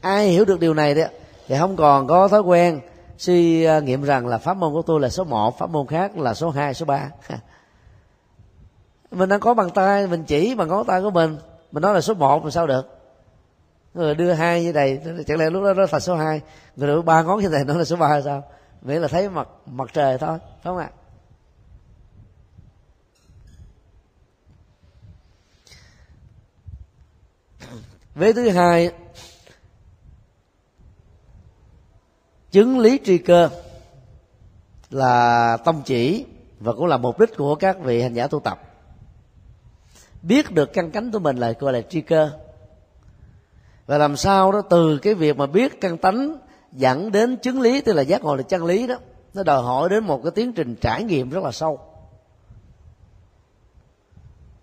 Ai hiểu được điều này đó thì không còn có thói quen suy à, nghiệm rằng là pháp môn của tôi là số 1, pháp môn khác là số 2, số 3. mình đang có bàn tay mình chỉ bằng ngón tay của mình mình nói là số 1 làm sao được? Người đưa hai như này chẳng lẽ lúc đó nó là số 2 người đưa ba ngón như này nó là số 3 sao? Nghĩa là thấy mặt mặt trời thôi đúng không ạ? Vế thứ hai, chứng lý tri cơ là tông chỉ và cũng là mục đích của các vị hành giả tu tập. Biết được căn cánh của mình là gọi là tri cơ. Và làm sao đó từ cái việc mà biết căn tánh dẫn đến chứng lý, tức là giác ngộ là chân lý đó, nó đòi hỏi đến một cái tiến trình trải nghiệm rất là sâu.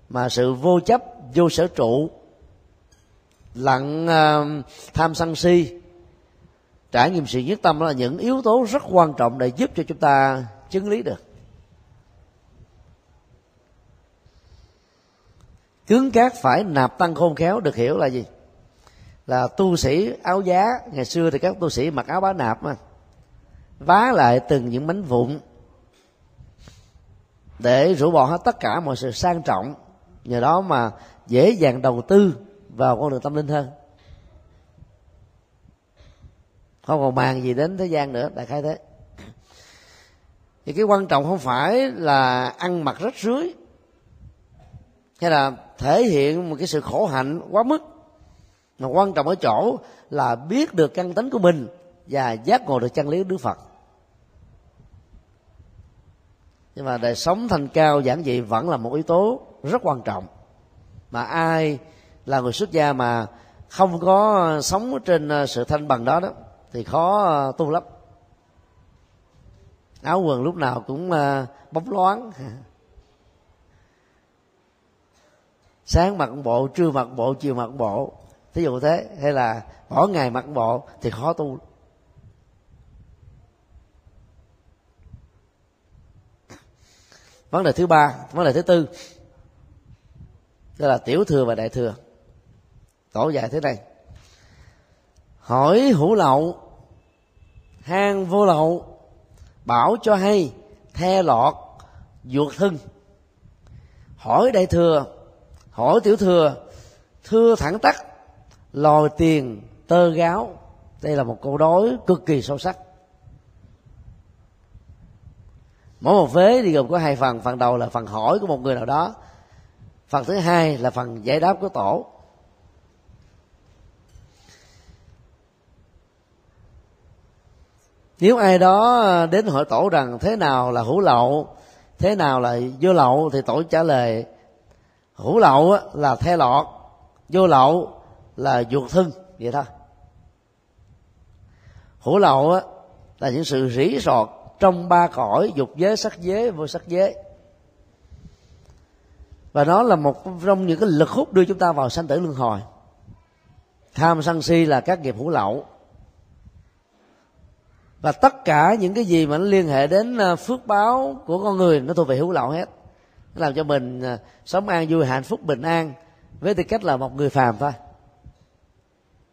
Mà sự vô chấp, vô sở trụ lặng uh, tham sân si. Trải nghiệm sự nhất tâm đó là những yếu tố rất quan trọng để giúp cho chúng ta chứng lý được. Cứng cát phải nạp tăng khôn khéo được hiểu là gì? Là tu sĩ áo giá. Ngày xưa thì các tu sĩ mặc áo bá nạp mà. Vá lại từng những mảnh vụn để rũ bỏ hết tất cả mọi sự sang trọng. Nhờ đó mà dễ dàng đầu tư vào con đường tâm linh hơn. Không còn màng gì đến thế gian nữa, đại khái thế. Thì cái quan trọng không phải là ăn mặc rất rưới, hay là thể hiện một cái sự khổ hạnh quá mức, mà quan trọng ở chỗ là biết được căn tính của mình và giác ngộ được chân lý của đức phật. Nhưng mà đời sống thanh cao giản dị vẫn là một yếu tố rất quan trọng, mà ai là người xuất gia mà không có sống trên ờ, sự thanh bằng đó đó, thì khó ờ, tu lắm. Áo quần lúc nào cũng ờ, bóng loáng. Sáng mặc bộ, trưa mặc bộ, chiều mặc bộ. Thí dụ thế, hay là bỏ ngày mặc bộ thì khó tu. Vấn đề thứ ba, vấn đề thứ tư, đó là tiểu thừa và đại thừa tổ dạy thế này. Hỏi hữu lậu, hang vô lậu, bảo cho hay, the lọt, ruột thân. Hỏi đại thừa, hỏi tiểu thừa, thưa thẳng tắc lòi tiền, tơ gáo. Đây là một câu đối cực kỳ sâu sắc. Mỗi một vế thì gồm có hai phần. Phần đầu là phần hỏi của một người nào đó. Phần thứ hai là phần giải đáp của tổ. Nếu ai đó ờ, đến hỏi tổ rằng thế nào là hữu lậu, thế nào là vô lậu thì tổ trả lời, hữu lậu là the lọt, vô lậu là ruột thân. Vậy thôi. Hữu lậu là những sự rỉ sọt trong ba cõi, dục giới, sắc giới, vô sắc giới. Và nó là một trong những cái lực hút đưa chúng ta vào sanh tử luân hồi. Tham sân si là các nghiệp hữu lậu và tất cả những cái gì mà nó liên hệ đến à, phước báo của con người nó thuộc về hữu lậu hết. Nó làm cho mình à, sống an vui, hạnh phúc, bình an với tư cách là một người phàm thôi.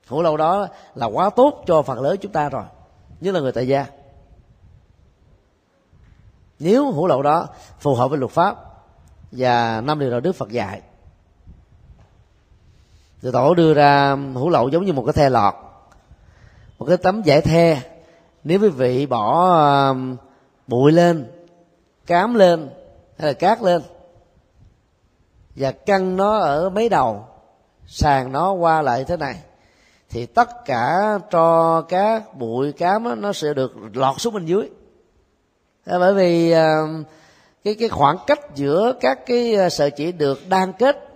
Hữu lậu đó là quá tốt cho phần lớn chúng ta rồi như là người tại gia. Nếu hữu lậu đó phù hợp với luật pháp và năm điều đạo đức phật dạy, thì tổ đưa ra hữu lậu giống như một cái the lọt, một cái tấm giải the nếu quý vị bỏ um, bụi lên cám lên hay là cát lên và căng nó ở mấy đầu sàn nó qua lại thế này thì tất cả cho cát bụi cám đó, nó sẽ được lọt xuống bên dưới. Bởi vì um, cái cái khoảng cách giữa các cái uh, sợi chỉ được đan kết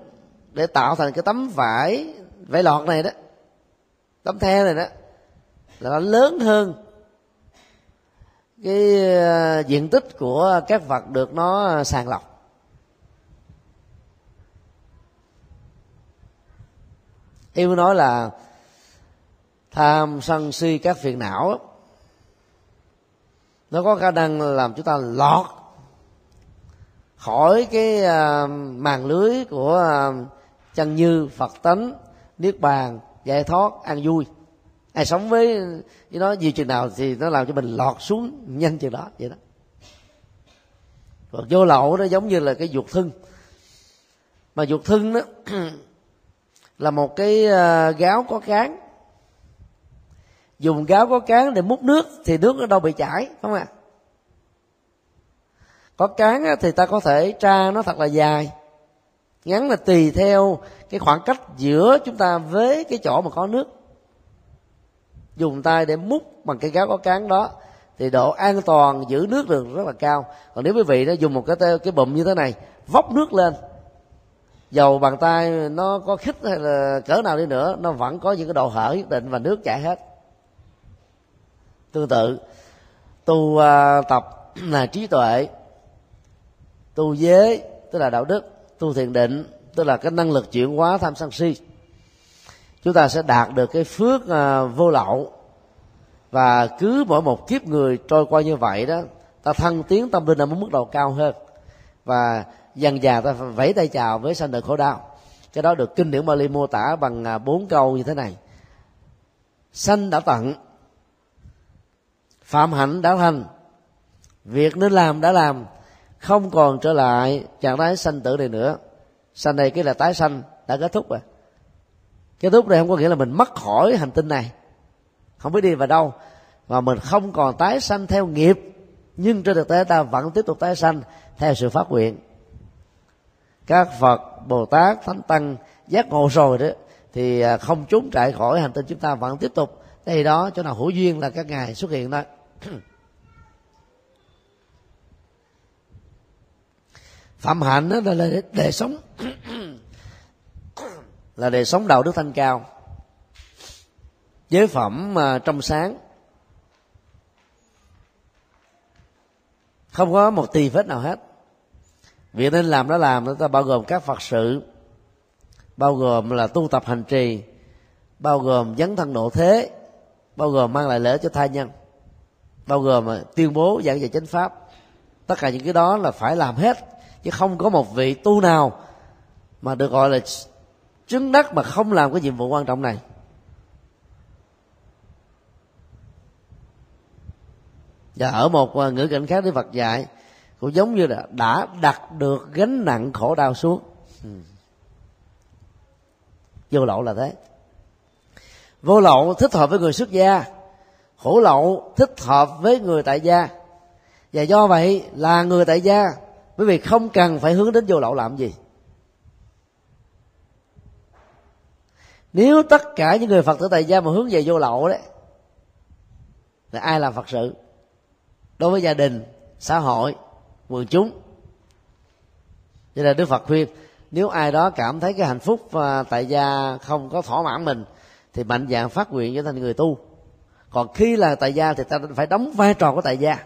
để tạo thành cái tấm vải vải lọt này đó tấm the này đó là nó lớn hơn cái ờ, diện tích của các vật được nó sàng lọc. Yêu nói là tham sân si các phiền não, nó có khả năng làm chúng ta lọt khỏi cái ờ, màn lưới của ờ, chân như, phật tánh, niết bàn, giải thoát, an vui ai sống với với nó nhiều chừng nào thì nó làm cho mình lọt xuống nhanh chừng đó, vậy đó. Còn vô lậu nó giống như là cái ruột thân. Mà ruột thân đó là một cái ờ, gáo có cán. Dùng gáo có cán để múc nước thì nước nó đâu bị chảy không ạ? À? có cán thì ta có thể tra nó thật là dài, ngắn là tùy theo cái khoảng cách giữa chúng ta với cái chỗ mà có nước dùng tay để múc bằng cái gáo có cán đó thì độ an toàn giữ nước được rất là cao. Còn nếu quý vị nó dùng một cái cái bụm như thế này vóc nước lên dầu bàn tay nó có khích hay là cỡ nào đi nữa nó vẫn có những cái độ hở nhất định và nước chảy hết. Tương tự tu uh, tập là trí tuệ tu giới tức là đạo đức tu thiền định tức là cái năng lực chuyển hóa tham sân si chúng ta sẽ đạt được cái phước à, vô lậu. Và cứ mỗi một kiếp người trôi qua như vậy đó, ta thăng tiến tâm linh ở một mức độ cao hơn. Và dần già ta vẫy tay chào với sanh đời khổ đau. Cái đó được kinh điển Bali mô tả bằng à, bốn câu như thế này. Sanh đã tận, phạm hạnh đã thành. Việc nên làm đã làm, không còn trở lại trạng thái sanh tử này nữa. Sanh này cái là tái sanh, đã kết thúc rồi kết thúc đây không có nghĩa là mình mất khỏi hành tinh này. Không biết đi vào đâu. Và mình không còn tái sanh theo nghiệp. Nhưng trên thực tế ta vẫn tiếp tục tái sanh theo sự phát nguyện. Các phật bồ tát thánh tăng giác ngộ rồi đó thì à, không trốn chạy khỏi hành tinh chúng ta vẫn tiếp tục. Đây đó chỗ nào hữu duyên là các ngài xuất hiện đó. Phạm hạnh đó là để, để sống. là đời sống đạo đức thanh cao. Giới phẩm mà trong sáng. Không có một tì vết nào hết. Việc nên làm đó làm, chúng ta bao gồm các phật sự, bao gồm là tu tập hành trì, bao gồm dấn thân độ thế, bao gồm mang lại lợi cho tha nhân, bao gồm à, tuyên bố giảng dạy chánh pháp. Tất cả những cái đó là phải làm hết, chứ không có một vị tu nào mà được gọi là chứng đắc mà không làm cái nhiệm vụ quan trọng này. Và ở một à, ngữ cảnh khác Đức Phật dạy, cũng giống như là đã đặt được gánh nặng khổ đau xuống. Ừ. Vô lậu là thế. Vô lậu thích hợp với người xuất gia, khổ lậu thích hợp với người tại gia. Và do vậy là người tại gia bởi vì không cần phải hướng đến vô lậu làm gì. Nếu tất cả những người phật tử tại gia mà hướng về vô lậu đấy thì ai làm phật sự? Đối với gia đình, xã hội, quần chúng. Cho nên đức phật khuyên, nếu ai đó cảm thấy cái hạnh phúc à, tại gia không có thỏa mãn mình, thì mạnh dạng phát nguyện trở thành người tu. Còn khi là tại gia thì ta phải đóng vai trò của tại gia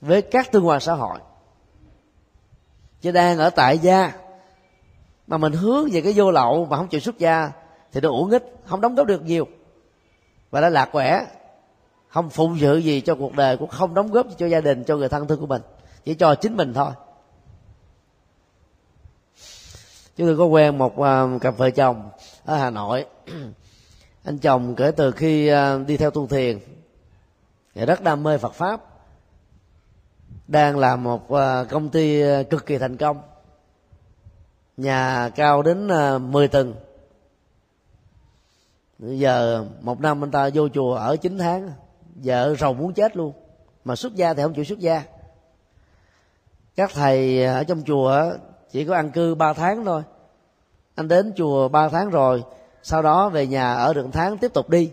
với các tương quan xã hội. Chứ đang ở tại gia mà mình hướng về cái vô lậu mà không chịu xuất gia, thì nó uổng ích, không đóng góp được nhiều. Và nó lạc quẻ, không phụng sự gì cho cuộc đời, cũng không đóng góp cho gia đình, cho người thân thương của mình. Chỉ cho chính mình thôi. Chúng tôi có quen một à, cặp vợ chồng ở hà nội. Anh chồng kể từ khi à, đi theo tu thiền. Thì rất đam mê phật pháp. Đang làm một à, công ty cực kỳ thành công nhà cao đến ờ, 10 tầng. Bây giờ một năm anh ta vô chùa ở 9 tháng, vợ rầu muốn chết luôn. Mà xuất gia thì không chịu xuất gia. Các thầy ở trong chùa chỉ có ăn cư ba tháng thôi. Anh đến chùa ba tháng rồi, sau đó về nhà ở được tháng tiếp tục đi.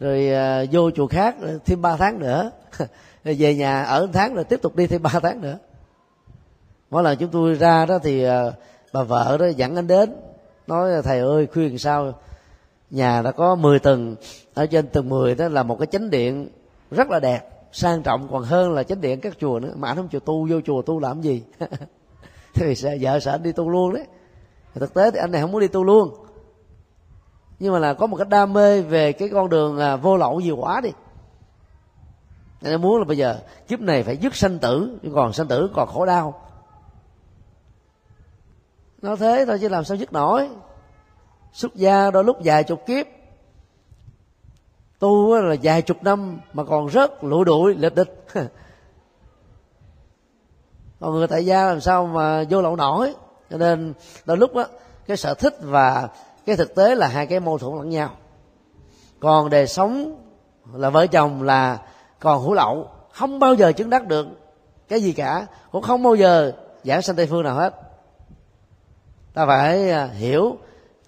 Rồi ờ, vô chùa khác thêm ba tháng nữa. Rồi về nhà ở tháng rồi tiếp tục đi thêm ba tháng nữa mỗi lần chúng tôi ra đó thì ờ, bà vợ đó dẫn anh đến nói thầy ơi khuyên sao? Nhà đã có 10 tầng ở trên tầng 10 đó là một cái chánh điện rất là đẹp sang trọng còn hơn là chánh điện các chùa nữa. Mà anh không chịu tu vô chùa tu làm gì? Thì sẽ vợ sợ anh đi tu luôn đấy. Thực tế thì anh này không muốn đi tu luôn. Nhưng mà là có một cái đam mê về cái con đường à, vô lậu nhiều quá đi. Anh muốn là bây giờ kiếp này phải dứt sanh tử nhưng còn sanh tử còn khổ đau nó thế thôi chứ làm sao dứt nổi. Xuất gia đôi lúc vài chục kiếp. Tu là vài chục năm mà còn rất lụi đuổi lịch địch. Còn người tại gia làm sao mà vô lậu nổi. Cho nên đôi lúc đó cái sở thích và cái thực tế là hai cái mâu thuẫn lẫn nhau. Còn đời sống là vợ chồng là còn hữu lậu, không bao giờ chứng đắc được cái gì cả. Cũng không bao giờ giảng sanh tây phương nào hết ta phải à, hiểu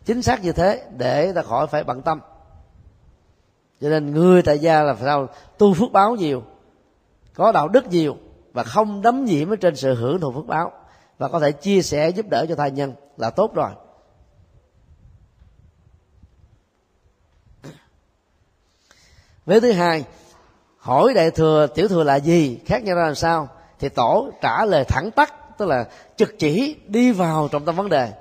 chính xác như thế để ta khỏi phải bận tâm. Cho nên người tại gia là sao? Tu phước báo nhiều, có đạo đức nhiều và không đấm nhiễm ở trên sự hưởng thụ phước báo và có thể chia sẻ giúp đỡ cho thai nhân là tốt rồi. Vế thứ hai, hỏi đại thừa, tiểu thừa là gì? Khác nhau ra làm sao? Thì tổ trả lời thẳng tắt tức là trực chỉ đi vào trọng tâm vấn đề.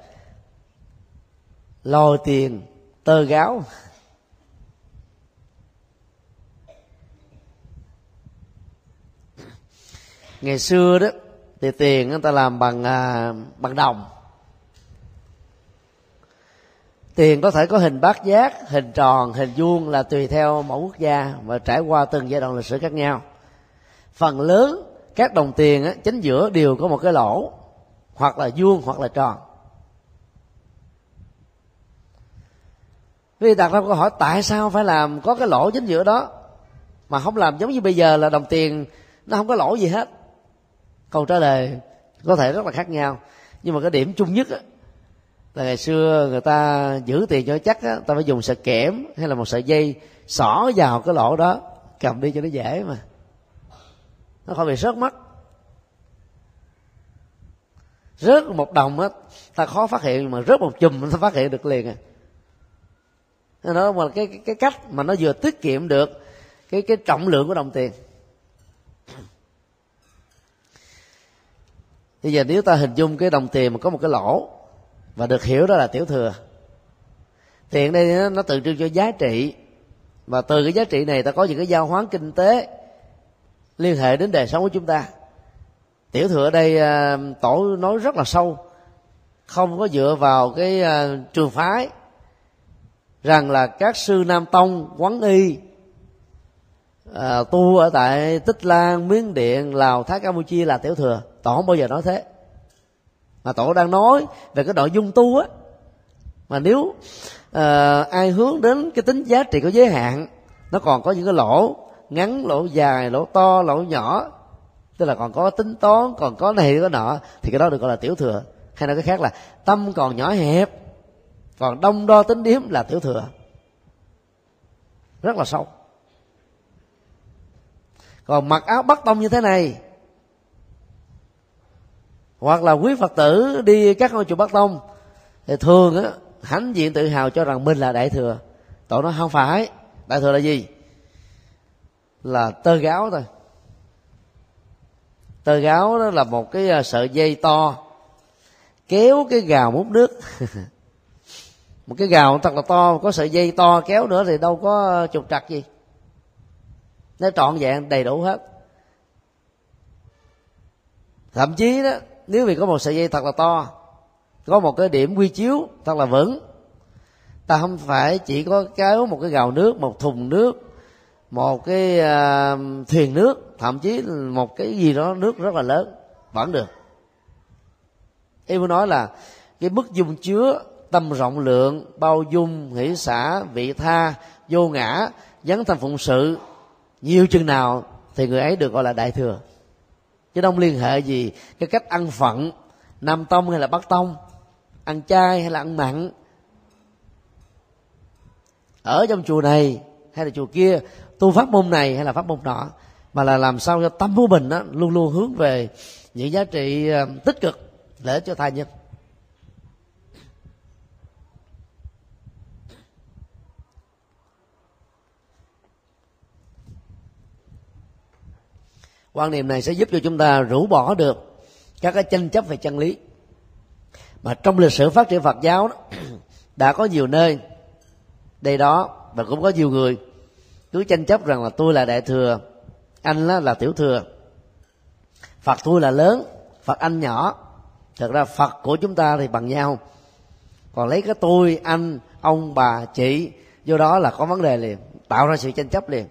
Lòi tiền tơ gáo. Ngày xưa đó thì tiền người ta làm bằng à, bằng đồng. Tiền có thể có hình bát giác hình tròn hình vuông là tùy theo mỗi quốc gia và trải qua từng giai đoạn lịch sử khác nhau. Phần lớn các đồng tiền á, chính giữa đều có một cái lỗ hoặc là vuông hoặc là tròn. Vì đặt ra câu hỏi tại sao phải làm có cái lỗ chính giữa đó? Mà không làm giống như bây giờ là đồng tiền nó không có lỗ gì hết. Câu trả lời có thể rất là khác nhau nhưng mà cái điểm chung nhất á, là ngày xưa người ta giữ tiền cho chắc á, ta phải dùng sợi kẽm hay là một sợi dây xỏ vào cái lỗ đó cầm đi cho nó dễ mà nó không bị rớt mất rớt một đồng á ta khó phát hiện mà rớt một chùm ta phát hiện được liền à. Nó mà cái, cái cái cách mà nó vừa tiết kiệm được cái cái trọng lượng của đồng tiền. Bây giờ nếu ta hình dung cái đồng tiền mà có một cái lỗ và được hiểu đó là tiểu thừa tiền đây nó, nó tượng trưng cho giá trị. Và từ cái giá trị này ta có những cái giao hoán kinh tế liên hệ đến đời sống của chúng ta. Tiểu thừa ở đây à, tổ nói rất là sâu. Không có dựa vào cái à, trường phái rằng là các sư nam tông quán y à, tu ở tại tích lan miến điện lào thái campuchia là tiểu thừa. Tổ không bao giờ nói thế. Mà tổ đang nói về cái nội dung tu á. Mà nếu à, ai hướng đến cái tính giá trị có giới hạn nó còn có những cái lỗ ngắn lỗ dài, lỗ to, lỗ nhỏ. Tức là còn có tính toán, còn có này, có nọ. Thì cái đó được gọi là tiểu thừa. Hay nói cái khác là tâm còn nhỏ hẹp, còn đông đo tính điếm là tiểu thừa. Rất là sâu. Còn mặc áo bắt tông như thế này, hoặc là quý phật tử đi các ngôi chùa bắc tông, thì thường á, hãnh diện tự hào cho rằng mình là đại thừa. Tội nó không phải. Đại thừa là gì? Là tơ gáo thôi. Tơ gáo đó là một cái à, sợi dây to, kéo cái gào múc nước. Một cái gào thật là to, có sợi dây to kéo nữa thì đâu có trục trặc gì. Nó trọn vẹn đầy đủ hết. Thậm chí đó, nếu vì có một sợi dây thật là to, có một cái điểm quy chiếu thật là vững, ta không phải chỉ có kéo một cái gào nước, một thùng nước một cái à, uh, thuyền nước thậm chí một cái gì đó nước rất là lớn vẫn được. Ý muốn nói là cái mức dung chứa tâm rộng lượng bao dung hỷ xã vị tha vô ngã dấn thành phụng sự nhiều chừng nào thì người ấy được gọi là đại thừa. Chứ không liên hệ gì cái cách ăn phận nam tông hay là bắc tông ăn chay hay là ăn mặn. Ở trong chùa này hay là chùa kia tu pháp môn này hay là pháp môn nọ mà là làm sao cho tâm của mình đó, luôn luôn hướng về những giá trị ờ, tích cực để cho thai nhân. Quan niệm này sẽ giúp cho chúng ta rũ bỏ được các cái tranh chấp về chân lý. Mà trong lịch sử phát triển Phật giáo đó, đã có nhiều nơi đây đó và cũng có nhiều người cứ tranh chấp rằng là tôi là đại thừa anh là, là tiểu thừa. Phật tôi là lớn phật anh nhỏ. Thật ra phật của chúng ta thì bằng nhau. Còn lấy cái tôi anh ông bà chị do đó là có vấn đề liền tạo ra sự tranh chấp liền.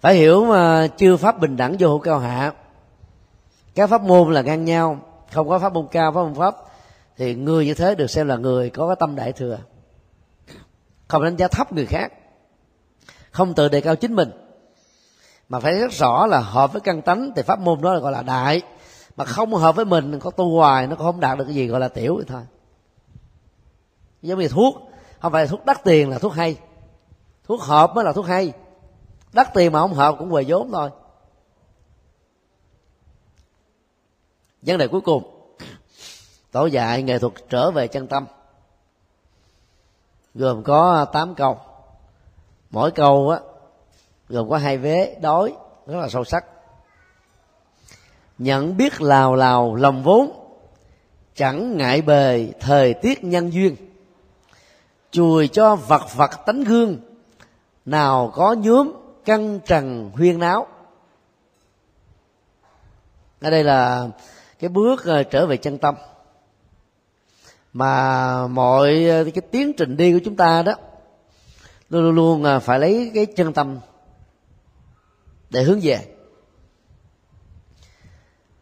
Phải hiểu mà chưa pháp bình đẳng vô hữu cao hạ. Các pháp môn là ngang nhau không có pháp môn cao pháp môn pháp thì người như thế được xem là người có cái tâm đại thừa không đánh giá thấp người khác. Không tự đề cao chính mình. Mà phải rất rõ là hợp với căn tánh thì pháp môn đó là gọi là đại. Mà không hợp với mình, có tu hoài, nó không đạt được cái gì gọi là tiểu thì thôi. Giống như thuốc. Không phải là thuốc đắt tiền là thuốc hay. Thuốc hợp mới là thuốc hay. Đắt tiền mà không hợp cũng về vốn thôi. Vấn đề cuối cùng. Tổ dạy nghệ thuật trở về chân tâm gồm có à, 8 câu. Mỗi câu á, gồm có hai vế đối rất là sâu sắc. Nhận biết lào lào lòng vốn, chẳng ngại bề thời tiết nhân duyên. Chùi cho vật vật tánh gương, nào có nhuốm căng trần huyên náo. Ở đây là cái bước ờ, trở về chân tâm mà mọi ờ, cái tiến trình đi của chúng ta đó luôn luôn ờ, phải lấy cái chân tâm để hướng về.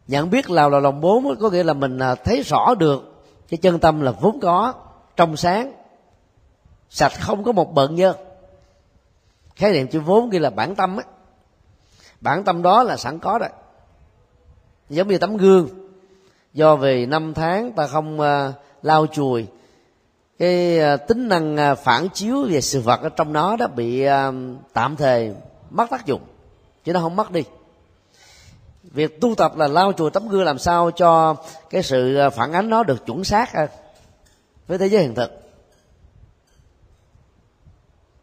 Nhận biết lào là lòng bốn có nghĩa là mình ờ, thấy rõ được cái chân tâm là vốn có trong sáng sạch không có một bận nhơ. Khái niệm chữ vốn ghi là bản tâm á. Bản tâm đó là sẵn có rồi. Giống như tấm gương do vì năm tháng ta không ờ, lau chùi. Cái à, tính năng à, phản chiếu về sự vật ở trong nó đó bị à, tạm thời mất tác dụng, chứ nó không mất đi. Việc tu tập là lau chùi tấm gương làm sao cho cái sự phản ánh nó được chuẩn xác hơn với thế giới hiện thực.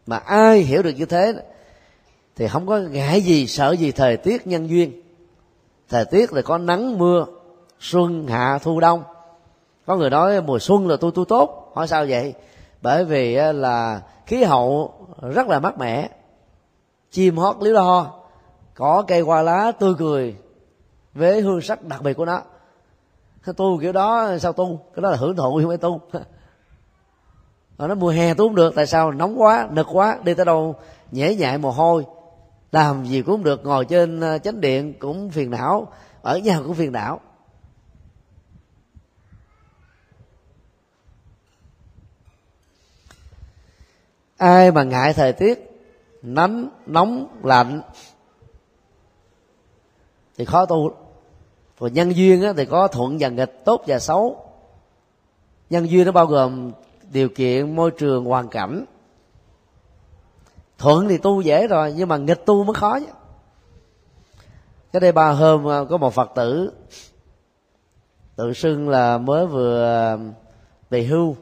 Mà ai hiểu được như thế thì không có ngại gì, sợ gì thời tiết nhân duyên. Thời tiết là có nắng mưa, xuân, hạ, thu, đông có người nói, mùa xuân là tôi tu tốt. Hỏi sao vậy? Bởi vì là khí hậu rất là mát mẻ. Chim hót, líu lo có cây hoa lá tươi cười với hương sắc đặc biệt của nó. Tu kiểu đó, sao tu? Cái đó là hưởng thụ, không phải tu. Mà nó mùa hè tu cũng được, tại sao nóng quá, nực quá, đi tới đâu nhễ nhại mồ hôi. Làm gì cũng được, ngồi trên ờ, chánh điện cũng phiền não, ở nhà cũng phiền não. Ai mà ngại thời tiết, nắng, nóng, lạnh, thì khó tu. Rồi nhân duyên thì có thuận và nghịch, tốt và xấu. Nhân duyên nó bao gồm điều kiện, môi trường, hoàn cảnh. Thuận thì tu dễ rồi, nhưng mà nghịch tu mới khó chứ. Cái đây ba hôm à, có một phật tử tự xưng là mới vừa à, về hưu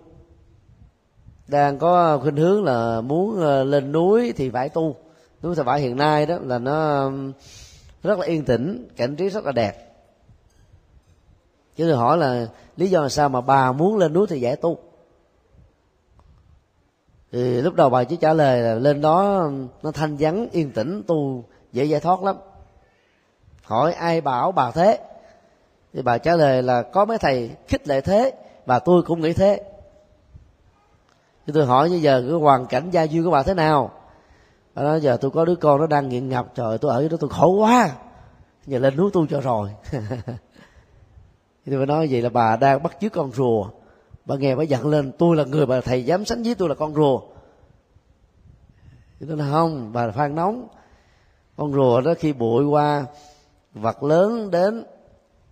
đang có khuynh hướng là muốn ờ, lên núi thì phải tu. Núi thầy phải hiện nay đó là nó rất là yên tĩnh, cảnh trí rất là đẹp. Chứ tôi hỏi là lý do là sao mà bà muốn lên núi thì giải tu. Thì lúc đầu bà chỉ trả lời là lên đó nó thanh vắng, yên tĩnh, tu dễ giải thoát lắm. Hỏi ai bảo bà thế? Thì bà trả lời là có mấy thầy khích lệ thế và tôi cũng nghĩ thế thì tôi hỏi như giờ, cái hoàn cảnh gia duyên của bà thế nào? Bà nói, giờ tôi có đứa con nó đang nghiện ngập, trời tôi ở với đó tôi khổ quá. Giờ lên núi tu cho rồi. Thì tôi nói vậy là bà đang bắt chước con rùa. Bà nghe bà giận lên, tôi là người bà thầy dám sánh với tôi là con rùa. Thì tôi nói, không, bà phan nóng. Con rùa đó khi bụi qua, vật lớn đến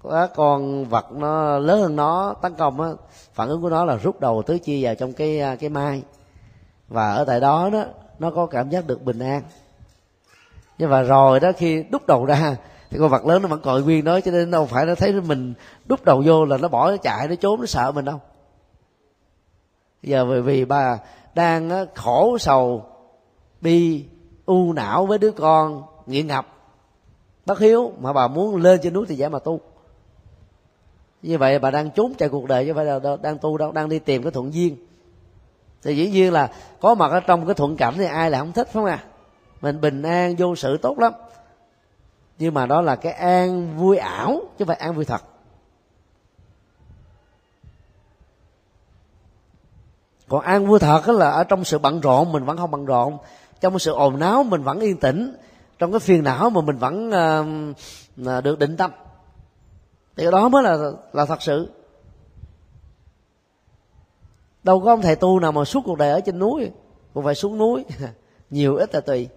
có con vật nó lớn hơn nó, tấn công á, phản ứng của nó là rút đầu tứ chi vào trong cái à, cái mai. Và ở tại đó đó, nó có cảm giác được bình an. Nhưng mà rồi đó khi đúc đầu ra, thì con vật lớn nó vẫn còi nguyên đó, cho nên đâu phải nó thấy mình đúc đầu vô là nó bỏ nó chạy, nó trốn, nó sợ mình đâu. Giờ bởi vì bà đang khổ sầu, bi, u não với đứa con nghiện ngập, bất hiếu, mà bà muốn lên trên núi thì giả mà tu như vậy bà đang trốn chạy cuộc đời chứ phải là đang tu đâu đang đi tìm cái thuận duyên. Thì dĩ nhiên là có mặt ở trong cái thuận cảnh thì ai là không thích phải không à mình bình an vô sự tốt lắm. Nhưng mà đó là cái an vui ảo chứ không phải an vui thật. Còn an vui thật là ở trong sự bận rộn mình vẫn không bận rộn. Trong sự ồn náo mình vẫn yên tĩnh. Trong cái phiền não mà mình vẫn uh, được định tâm thì đó mới là là thật sự. Đâu có ông thầy tu nào mà suốt cuộc đời ở trên núi, cũng phải xuống núi. Nhiều ít là tùy.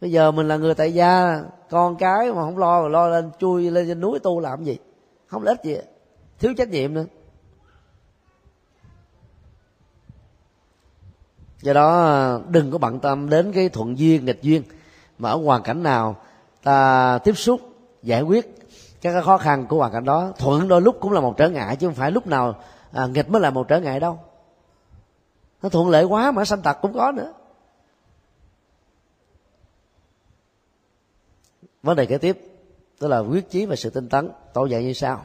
Bây giờ mình là người tại gia, con cái mà không lo mà lo lên, chui lên trên núi tu làm gì? Không lợi ích gì? Thiếu trách nhiệm nữa. Do đó, đừng có bận tâm đến cái thuận duyên, nghịch duyên mà ở hoàn cảnh nào ta tiếp xúc giải quyết các cái khó khăn của hoàn cảnh đó. Thuận đôi lúc cũng là một trở ngại chứ không phải lúc nào à, nghịch mới là một trở ngại đâu. Nó thuận lợi quá mà sanh tật cũng có nữa. Vấn đề kế tiếp tức là quyết chí và sự tinh tấn. Tổ dạy như sau.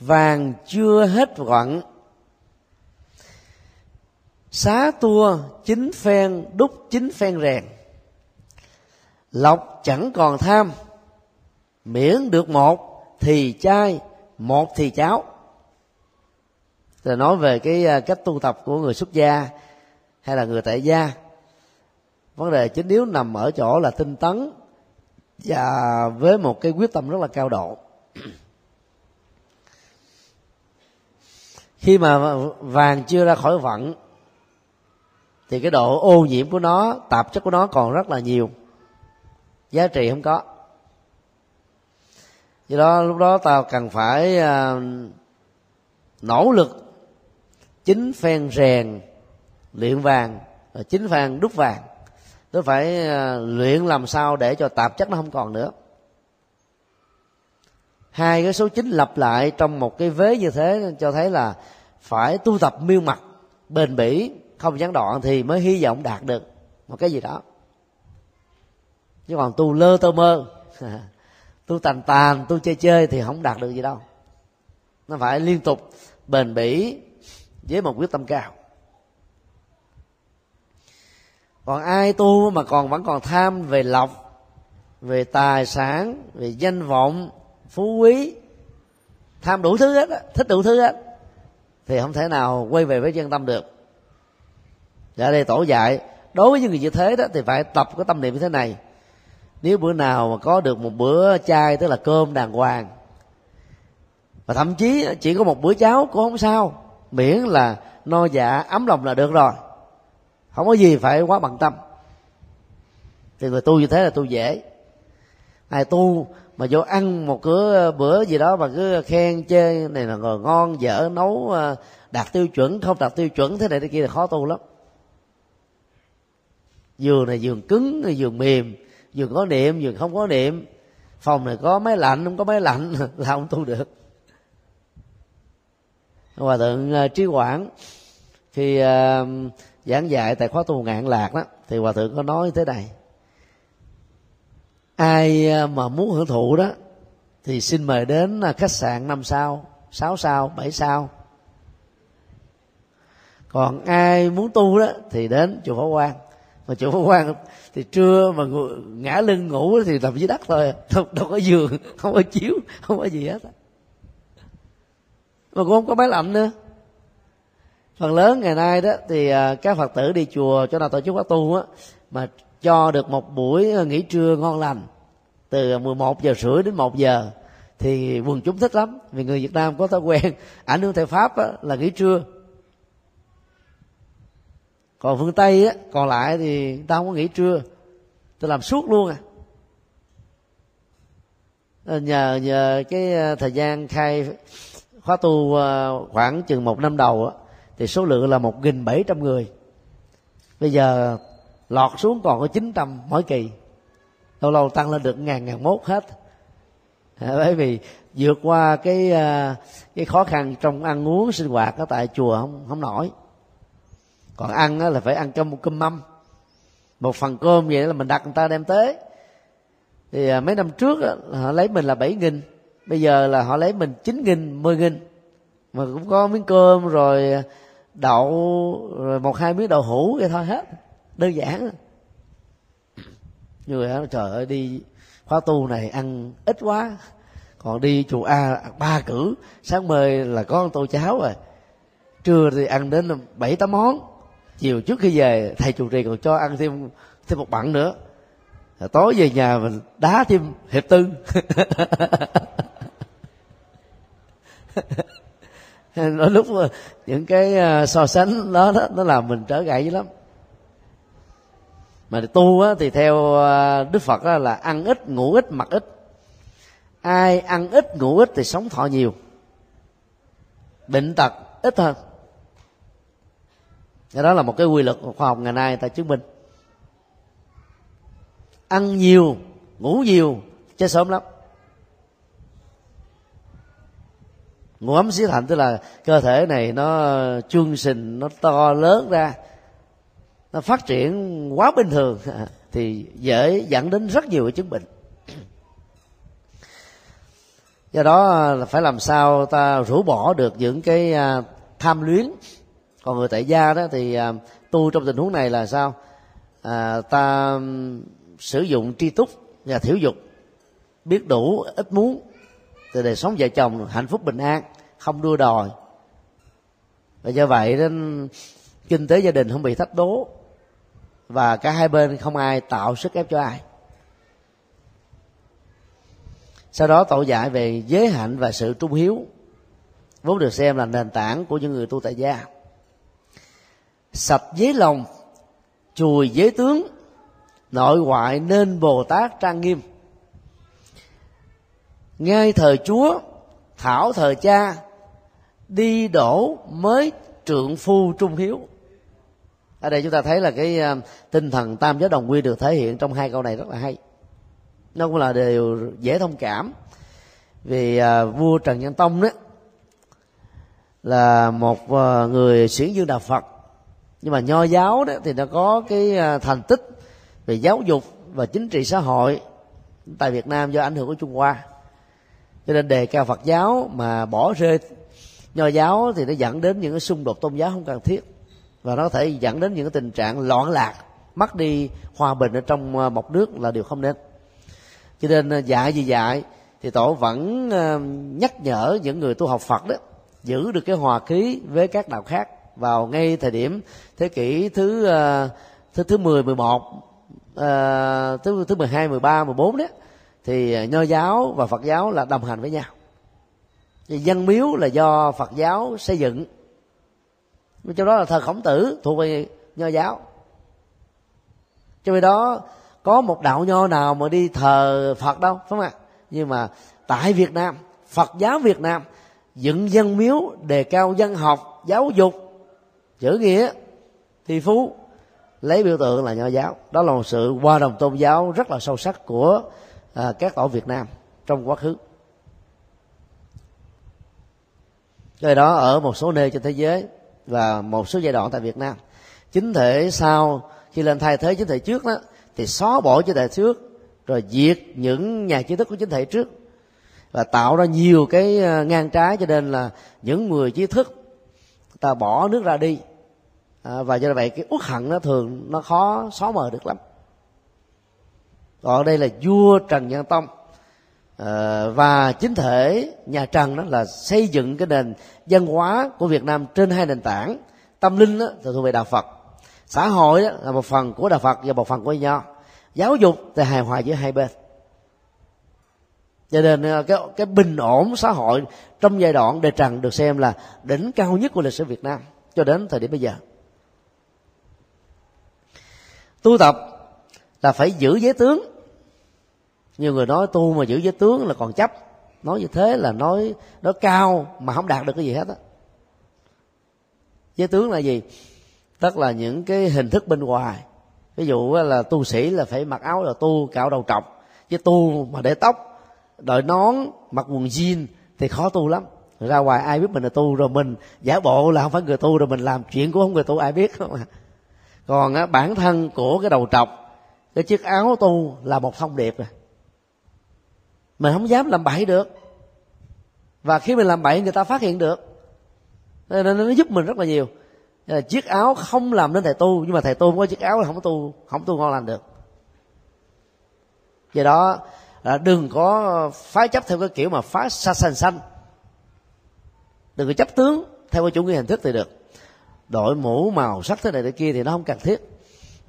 Vàng chưa hết gọn xá tua chính phen đúc chính phen rèn. Lộc chẳng còn tham miễn được một thì chai một thì cháo là nói về cái à, cách tu tập của người xuất gia hay là người tại gia. Vấn đề chính yếu nằm ở chỗ là tinh tấn và với một cái quyết tâm rất là cao độ. Khi mà vàng chưa ra khỏi vận, thì cái độ ô nhiễm của nó, tạp chất của nó còn rất là nhiều. Giá trị không có do đó lúc đó tao cần phải uh, nỗ lực chính phen rèn luyện vàng à, chính phen đúc vàng. Tôi phải à, luyện làm sao để cho tạp chất nó không còn nữa. Hai cái số chín lặp lại trong một cái vế như thế cho thấy là phải tu tập miêu mặt bền bỉ không gián đoạn thì mới hy vọng đạt được một cái gì đó. Chứ còn tu lơ tơ mơ tu tàn tàn tu chơi chơi thì không đạt được gì đâu. Nó phải liên tục bền bỉ với một quyết tâm cao. Còn ai tu mà còn vẫn còn tham về lộc, về tài sản, về danh vọng, phú quý, tham đủ thứ hết thích đủ thứ hết, thì không thể nào quay về với chân tâm được. Ở đây tổ dạy, đối với những người như thế đó thì phải tập cái tâm niệm như thế này nếu bữa nào mà có được một bữa chay, tức là cơm đàng hoàng, và thậm chí chỉ có một bữa cháo cũng không sao, miễn là no dạ ấm lòng là được rồi. Không có gì phải quá bận tâm. Thì người tu như thế là tu dễ. Ai tu mà vô ăn một cửa bữa gì đó mà cứ khen chê, này là ngồi ngon, dở, nấu à, đạt tiêu chuẩn, không đạt tiêu chuẩn, thế này thế kia là khó tu lắm. Giường này giường cứng, giường mềm vừa có niệm vừa không có niệm. Phòng này có máy lạnh không có máy lạnh là không tu được. Hòa thượng à, trí quảng khi uh, à, giảng dạy tại khóa tu ngạn lạc đó thì hòa thượng có nói thế này. Ai à, mà muốn hưởng thụ đó thì xin mời đến khách sạn năm sao sáu sao bảy sao. Còn ai muốn tu đó thì đến chùa Phổ Quang mà chỗ Pháp Quan thì trưa mà ngã lưng ngủ thì nằm dưới đất thôi. Đâu, đâu có giường không có chiếu không có gì hết mà cũng không có máy lạnh nữa. Phần lớn ngày nay đó thì à, các phật tử đi chùa cho nào tổ chức khóa tu á mà cho được một buổi à, nghỉ trưa ngon lành. Từ 11 giờ rưỡi đến 1 giờ thì quần chúng thích lắm. Vì người Việt Nam có thói quen ảnh hưởng theo Pháp á, là nghỉ trưa còn phương Tây á, còn lại thì ta không có nghỉ trưa. Tôi làm suốt luôn à. Ờ, nhờ nhờ cái ờ, thời gian khai khóa tu ờ, khoảng chừng một năm đầu á thì số lượng là một nghìn bảy trăm người. Bây giờ lọt xuống còn có chín trăm mỗi kỳ. Lâu lâu tăng lên được ngàn ngàn mốt hết. Bởi vì vượt qua cái cái khó khăn trong ăn uống sinh hoạt ở tại chùa không không nổi còn ăn là phải ăn cơm một cơm mâm. Một phần cơm vậy là mình đặt người ta đem tới. Thì à, mấy năm trước họ lấy mình là bảy nghìn. Bây giờ là họ lấy mình chín nghìn, mười nghìn. Mà cũng có miếng cơm rồi à, đậu, rồi một hai miếng đậu hũ vậy thôi hết. Đơn giản. Người đó trời ơi, đi khóa tu này ăn ít quá. Còn đi chùa a, ba cử. Sáng mời là có tô cháo rồi. Trưa thì ăn đến bảy tám món chiều trước khi về thầy chủ trì còn cho ăn thêm thêm một bận nữa. Tối về nhà mình đá thêm hiệp tư. Đôi lúc những cái à, so sánh đó, đó nó làm mình trở ngại dữ lắm. Mà tu á, thì theo à, đức phật á, là ăn ít ngủ ít mặc ít. Ai ăn ít ngủ ít thì sống thọ nhiều. Bệnh tật ít hơn đó là một cái quy luật khoa học ngày nay ta chứng minh. Ăn nhiều, ngủ nhiều, chết sớm lắm. Ngủ ấm xí thạnh tức là cơ thể này nó chương sình, nó to lớn ra, nó phát triển quá bình thường thì dễ dẫn đến rất nhiều cái chứng bệnh. Do đó là phải làm sao ta rũ bỏ được những cái à, tham luyến còn người tại gia đó thì à, tu trong tình huống này là sao? À, ta sử dụng tri túc và thiểu dục biết đủ ít muốn từ đời sống vợ chồng hạnh phúc bình an không đua đòi. Và do vậy nên kinh tế gia đình không bị thách đố và cả hai bên không ai tạo sức ép cho ai. Sau đó tổ dạy về giới hạnh và sự trung hiếu vốn được xem là nền tảng của những người tu tại gia sạch giấy lòng, chùi giới tướng, nội ngoại nên bồ tát trang nghiêm. Ngay thời chúa, thảo thời cha, đi đổ mới trượng phu trung hiếu. Ở đây chúng ta thấy là cái à, tinh thần tam giới đồng quy được thể hiện trong hai câu này rất là hay. Nó cũng là điều dễ thông cảm vì à, vua trần nhân tông đó là một à, người xiển dương đạo phật nhưng mà nho giáo đó thì nó có cái à, thành tích về giáo dục và chính trị xã hội tại việt nam do ảnh hưởng của trung hoa. Cho nên đề cao phật giáo mà bỏ rơi nho giáo thì nó dẫn đến những cái xung đột tôn giáo không cần thiết. Và nó có thể dẫn đến những cái tình trạng loạn lạc, mất đi hòa bình ở trong à, một nước là điều không nên. Cho nên à, dạy gì dạy thì tổ vẫn nhắc nhở những người tu học phật đó giữ được cái hòa khí với các đạo khác vào ngay thời điểm thế kỷ thứ ờ, thứ thứ 10, 11 à, thứ thứ 12, 13, 14 đó thì nho giáo và Phật giáo là đồng hành với nhau. Dân miếu là do Phật giáo xây dựng. Trong đó là thờ khổng tử thuộc về nho giáo. Trong khi đó có một đạo nho nào mà đi thờ phật đâu phải không ạ? Nhưng mà tại việt nam phật giáo việt nam dựng dân miếu đề cao dân học giáo dục chữ nghĩa thi phú lấy biểu tượng là nho giáo. Đó là một sự hòa đồng tôn giáo rất là sâu sắc của à, các tổ việt nam trong quá khứ. Cái đó ở một số nơi trên thế giới và một số giai đoạn tại Việt Nam. Chính thể sau khi lên thay thế chính thể trước đó thì xóa bỏ chính thể trước rồi diệt những nhà trí thức của chính thể trước và tạo ra nhiều cái à, ngang trái cho nên là những người trí thức ta bỏ nước ra đi à, và do vậy cái uất hận nó thường nó khó xóa mờ được lắm. Còn đây là vua trần nhân tông. À, và chính thể nhà trần đó là xây dựng cái nền văn hóa của việt nam trên hai nền tảng tâm linh đó, thì thuộc về đạo phật. Xã hội đó, là một phần của đạo phật và một phần của nho. Giáo dục thì hài hòa giữa hai bên. Cho nên à, cái cái bình ổn xã hội trong giai đoạn đề trần được xem là đỉnh cao nhất của lịch sử Việt Nam cho đến thời điểm bây giờ tu tập là phải giữ giới tướng. Nhiều người nói tu mà giữ giới tướng là còn chấp. Nói như thế là nói nó cao mà không đạt được cái gì hết á. Giới tướng là gì? Tức là những cái hình thức bên ngoài. Ví dụ là tu sĩ là phải mặc áo là tu, cạo đầu trọc. Chứ tu mà để tóc, đội nón, mặc quần jean thì khó tu lắm. Ra ngoài ai biết mình là tu rồi mình giả bộ là không phải người tu rồi mình làm chuyện của không người tu, ai biết không à? Còn á, bản thân của cái đầu trọc cái chiếc áo tu là một thông điệp rồi mình không dám làm bậy được. Và khi mình làm bậy người ta phát hiện được. Nên nó giúp mình rất là nhiều. Là chiếc áo không làm nên thầy tu nhưng mà thầy tu không có chiếc áo là không tu không tu ngon lành được. Do đó là đừng có phái chấp theo cái kiểu mà phá sa xanh xanh đừng có chấp tướng theo cái chủ nghĩa hình thức thì được đội mũ màu sắc thế này thế kia thì nó không cần thiết.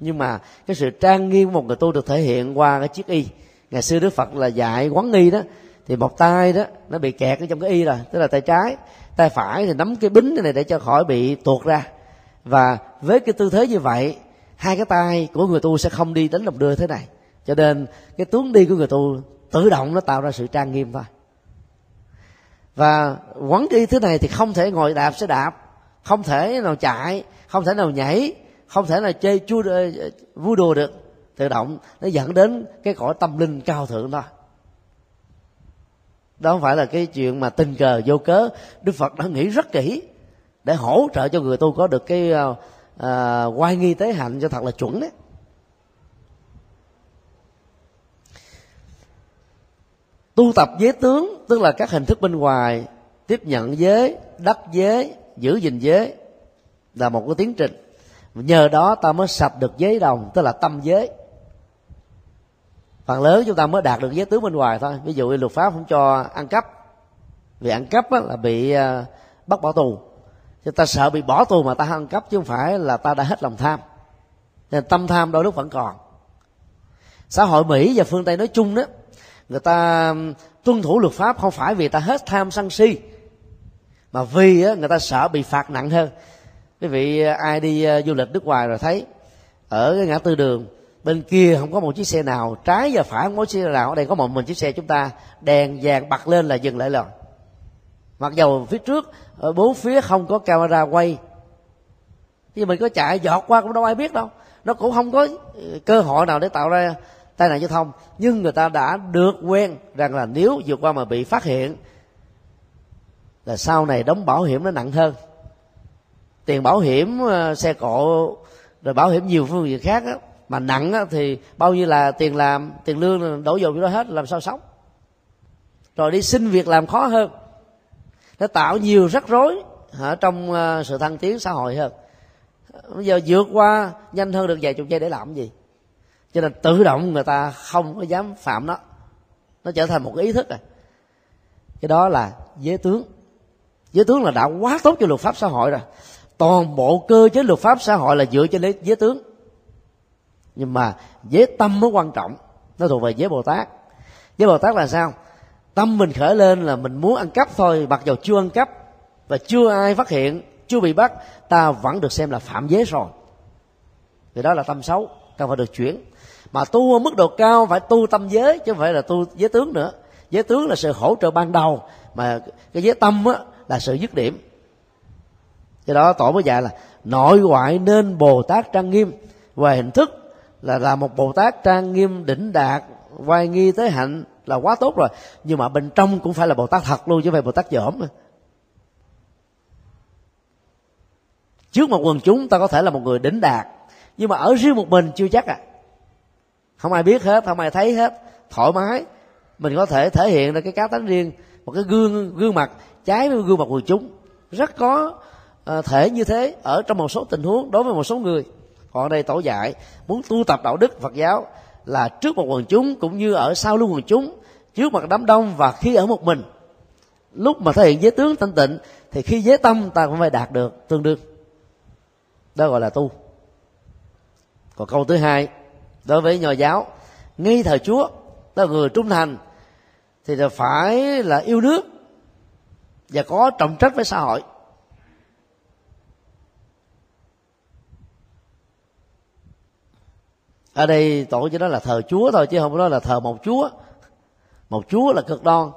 Nhưng mà cái sự trang nghiêm của một người tu được thể hiện qua cái chiếc y. Ngày xưa đức phật là dạy quán nghi đó, thì một tay đó nó bị kẹt ở trong cái y rồi, tức là tay trái. Tay phải thì nắm cái bính này để cho khỏi bị tuột ra. Và với cái tư thế như vậy, hai cái tay của người tu sẽ không đi đánh đồng đưa thế này. Cho nên cái tướng đi của người tu tự động nó tạo ra sự trang nghiêm thôi. Và quán đi thế này thì không thể ngồi đạp sẽ đạp không thể nào chạy không thể nào nhảy không thể nào chơi chua ờ, vui đùa được. Tự động nó dẫn đến cái cõi tâm linh cao thượng đó. Đó không phải là cái chuyện mà tình cờ vô cớ. Đức phật đã nghĩ rất kỹ để hỗ trợ cho người tu có được cái ờ, ờ, uh, quay nghi tế hạnh cho thật là chuẩn đấy. Tu tập giới tướng tức là các hình thức bên ngoài tiếp nhận giới đắc giới giữ gìn giới là một cái tiến trình. Nhờ đó ta mới sập được giới đồng, tức là tâm giới. Phần lớn chúng ta mới đạt được giới tướng bên ngoài thôi. Ví dụ như luật pháp không cho ăn cắp. Vì ăn cắp là bị à, bắt bỏ tù. Cho ta sợ bị bỏ tù mà ta ăn cắp, chứ không phải là ta đã hết lòng tham. Nên tâm tham đôi lúc vẫn còn. Xã hội mỹ và phương tây nói chung đó, người ta tuân thủ luật pháp không phải vì ta hết tham sân si mà vì á, người ta sợ bị phạt nặng hơn. Quý vị à, ai đi à, du lịch nước ngoài rồi thấy ở cái ngã tư đường bên kia không có một chiếc xe nào trái và phải không có chiếc xe nào ở đây có một mình chiếc xe chúng ta đèn vàng bật lên là dừng lại rồi. Mặc dầu phía trước ở bốn phía không có camera quay nhưng mình có chạy giọt qua cũng đâu ai biết đâu. Nó cũng không có ừ, cơ hội nào để tạo ra tai nạn giao thông. Nhưng người ta đã được quen rằng là nếu vượt qua mà bị phát hiện là sau này đóng bảo hiểm nó nặng hơn. Tiền bảo hiểm ờ, xe cộ rồi bảo hiểm nhiều phương diện khác á, mà nặng á, thì bao nhiêu là tiền làm tiền lương đổ dồn cho đó hết làm sao sống? Rồi đi xin việc làm khó hơn. Nó tạo nhiều rắc rối ở trong ờ, sự thăng tiến xã hội hơn. Bây giờ vượt qua nhanh hơn được vài chục giây để làm gì? Cho nên tự động người ta không có dám phạm nó. Nó trở thành một cái ý thức à. Cái đó là giới tướng giới tướng là đã quá tốt cho luật pháp xã hội rồi. Toàn bộ cơ chế luật pháp xã hội là dựa trên giới tướng. Nhưng mà giới tâm mới quan trọng. Nó thuộc về giới bồ tát. Giới bồ tát là sao? Tâm mình khởi lên là mình muốn ăn cắp thôi mặc dù chưa ăn cắp và chưa ai phát hiện chưa bị bắt ta vẫn được xem là phạm giới rồi. Thì đó là tâm xấu cần phải được chuyển. Mà tu ở mức độ cao phải tu tâm giới chứ không phải là tu giới tướng nữa. Giới tướng là sự hỗ trợ ban đầu. Mà cái giới tâm á, là sự dứt điểm. Do đó, tổ mới dạy là nội ngoại nên bồ tát trang nghiêm về hình thức là là một bồ tát trang nghiêm đỉnh đạt, vai nghi tới hạnh là quá tốt rồi. Nhưng mà bên trong cũng phải là bồ tát thật luôn, chứ không phải bồ tát dởm trước một quần chúng, ta có thể là một người đỉnh đạt, nhưng mà ở riêng một mình chưa chắc à. Không ai biết hết, không ai thấy hết, thoải mái. Mình có thể thể hiện ra cái cá tính riêng một cái gương gương mặt trái với gương mặt quần chúng rất có uh, thể như thế ở trong một số tình huống đối với một số người. Còn đây tổ dạy muốn tu tập đạo đức phật giáo là trước một quần chúng cũng như ở sau lưng quần chúng trước mặt đám đông và khi ở một mình. Lúc mà thể hiện giới tướng thanh tịnh thì khi giới tâm ta cũng phải đạt được tương đương. Đó gọi là tu. Còn câu thứ hai đối với nho giáo ngay thời chúa đó là người trung thành thì là phải là yêu nước và có trọng trách với xã hội. Ở đây tổ chỉ nói là thờ chúa thôi, chứ không nói là thờ một chúa. Một chúa là cực đoan.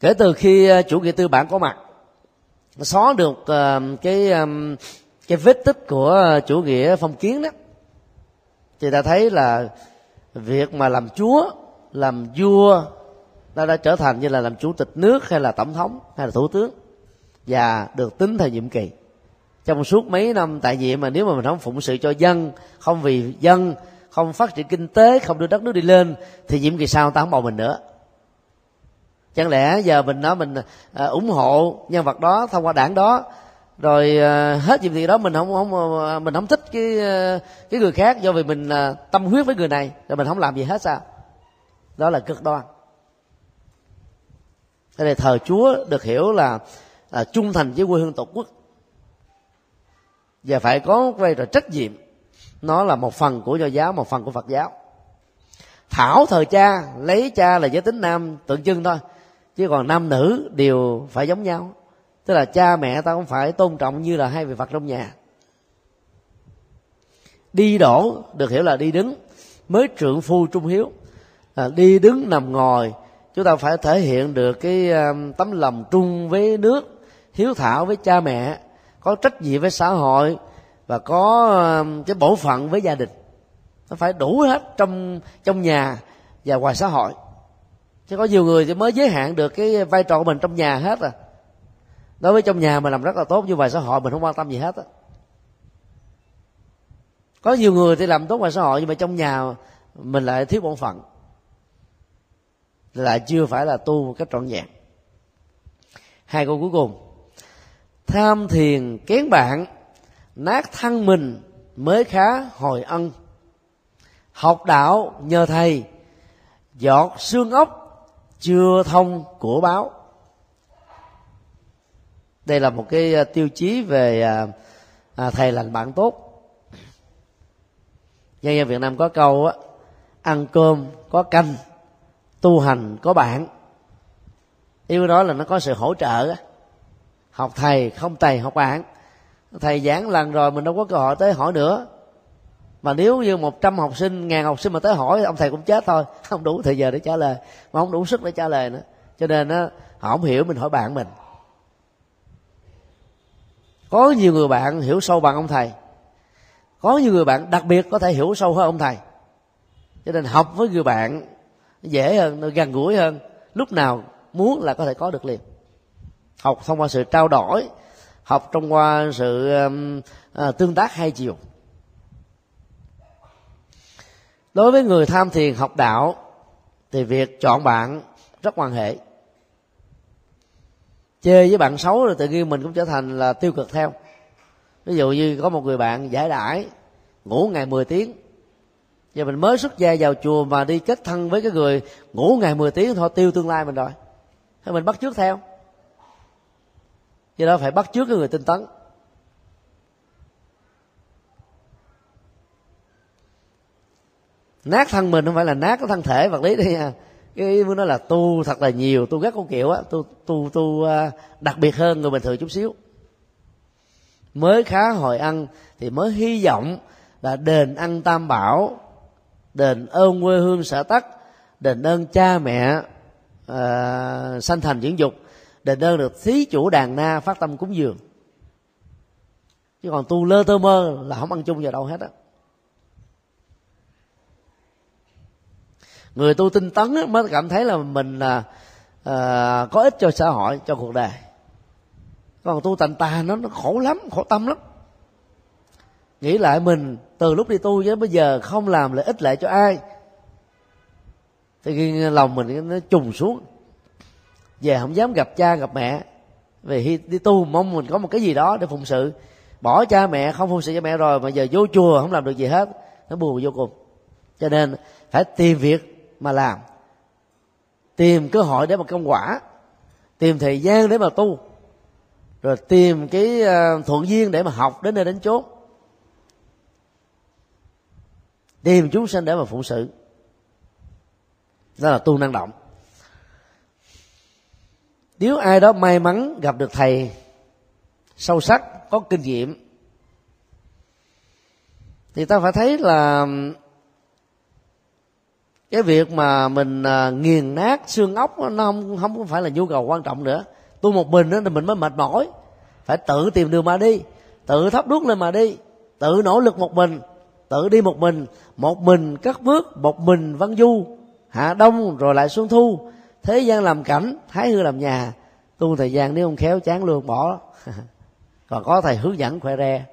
Kể từ khi ờ, chủ nghĩa tư bản có mặt, nó xóa được ờ, cái cái vết tích của ờ, chủ nghĩa phong kiến đó thì ta thấy là việc mà làm chúa, làm vua, nó đã trở thành như là làm chủ tịch nước hay là tổng thống hay là thủ tướng và được tính theo nhiệm kỳ. Trong suốt mấy năm, tại nhiệm mà nếu mà mình không phụng sự cho dân, không vì dân, không phát triển kinh tế, không đưa đất nước đi lên, thì nhiệm kỳ sau ta không bầu mình nữa. Chẳng lẽ giờ mình nói mình à, ủng hộ nhân vật đó thông qua đảng đó rồi à, hết nhiệm kỳ đó mình không không à, mình không thích cái à, cái người khác do vì mình tâm huyết với người này, rồi mình không làm gì hết sao? Đó là cực đoan. Cái này thờ chúa được hiểu là là trung thành với quê hương tổ quốc. Và phải có vai trò trách nhiệm. Nó là một phần của do giáo, một phần của phật giáo. Thảo thờ cha, lấy cha là giới tính nam tượng trưng thôi. Chứ còn nam nữ đều phải giống nhau tức là cha mẹ ta cũng phải tôn trọng như là hai vị phật trong nhà. Đi đổ được hiểu là đi đứng mới trượng phu trung hiếu. À, đi đứng nằm ngồi chúng ta phải thể hiện được cái à, tấm lòng trung với nước hiếu thảo với cha mẹ có trách nhiệm với xã hội và có à, cái bổn phận với gia đình. Nó phải đủ hết trong trong nhà và ngoài xã hội. Chứ có nhiều người thì mới giới hạn được cái vai trò của mình trong nhà hết à đối với trong nhà mình làm rất là tốt nhưng ngoài xã hội mình không quan tâm gì hết á. Có nhiều người thì làm tốt ngoài xã hội, nhưng mà trong nhà mình lại thiếu bổn phận. Lại chưa phải là tu một cách trọn vẹn. Hai câu cuối cùng. Tham thiền kén bạn, nát thân mình mới khá hồi ân. Học đạo nhờ thầy, giọt xương ốc chưa thông của báo đây là một cái à, tiêu chí về à, à, thầy lành bạn tốt. Dân việt nam có câu á ăn cơm có canh tu hành có bạn. Yêu đó là nó có sự hỗ trợ á. Học thầy không thầy học bạn. Thầy giảng lần rồi mình đâu có cơ hội tới hỏi nữa. Mà nếu như một trăm học sinh ngàn học sinh mà tới hỏi ông thầy cũng chết thôi. Không đủ thời giờ để trả lời mà không đủ sức để trả lời nữa. Cho nên á họ không hiểu mình hỏi bạn mình có nhiều người bạn hiểu sâu bằng ông thầy. Có nhiều người bạn đặc biệt có thể hiểu sâu hơn ông thầy. Cho nên học với người bạn dễ hơn gần gũi hơn. Lúc nào muốn là có thể có được liền. Học thông qua sự trao đổi học thông qua sự um, à, tương tác hai chiều. Đối với người tham thiền học đạo thì việc chọn bạn rất quan hệ chơi với bạn xấu rồi tự nhiên mình cũng trở thành là tiêu cực theo. Ví dụ như có một người bạn giải đãi, ngủ ngày 10 tiếng. Giờ mình mới xuất gia vào chùa mà đi kết thân với cái người ngủ ngày 10 tiếng thôi tiêu tương lai mình rồi. Thế mình bắt trước theo. Do đó phải bắt trước cái người tinh tấn. Nát thân mình không phải là nát cái thân thể vật lý đây nha cái ý muốn nói là tu thật là nhiều tu các con kiểu á tu tu tu à, đặc biệt hơn người bình thường chút xíu. Mới khá hồi ăn thì mới hy vọng là đền ăn tam bảo đền ơn quê hương sở tắc đền ơn cha mẹ uh, sanh thành dưỡng dục đền ơn được thí chủ đàn na phát tâm cúng dường. Chứ còn tu lơ tơ mơ là không ăn chung vào đâu hết á. Người tu tinh tấn mới cảm thấy là mình là à, có ích cho xã hội cho cuộc đời. Còn tu tành tà nó, nó khổ lắm khổ tâm lắm. Nghĩ lại mình từ lúc đi tu với bây giờ không làm lợi ích lại cho ai. Thì khi lòng mình nó trùng xuống. Về không dám gặp cha gặp mẹ. Vì khi đi tu mong mình có một cái gì đó để phụng sự. Bỏ cha mẹ không phụng sự cho mẹ rồi mà giờ vô chùa không làm được gì hết. Nó buồn vô cùng. Cho nên phải tìm việc mà làm. Tìm cơ hội để mà công quả, tìm thời gian để mà tu, rồi tìm cái ờ, thuận duyên để mà học đến nơi đến chốn. Tìm chúng sinh để mà phụng sự. Đó là tu năng động. Nếu ai đó may mắn gặp được thầy sâu sắc, có kinh nghiệm, thì ta phải thấy là cái việc mà mình à, nghiền nát xương ốc nó không không phải là nhu cầu quan trọng nữa. Tôi một mình đó thì mình mới mệt mỏi. Phải tự tìm đường mà đi tự thắp đuốc lên mà đi tự nỗ lực một mình tự đi một mình. Một mình cất bước một mình văn du hạ đông rồi lại xuân thu. Thế gian làm cảnh thái hư làm nhà. Tu thời gian nếu không khéo chán luôn bỏ. Còn có thầy hướng dẫn khỏe re.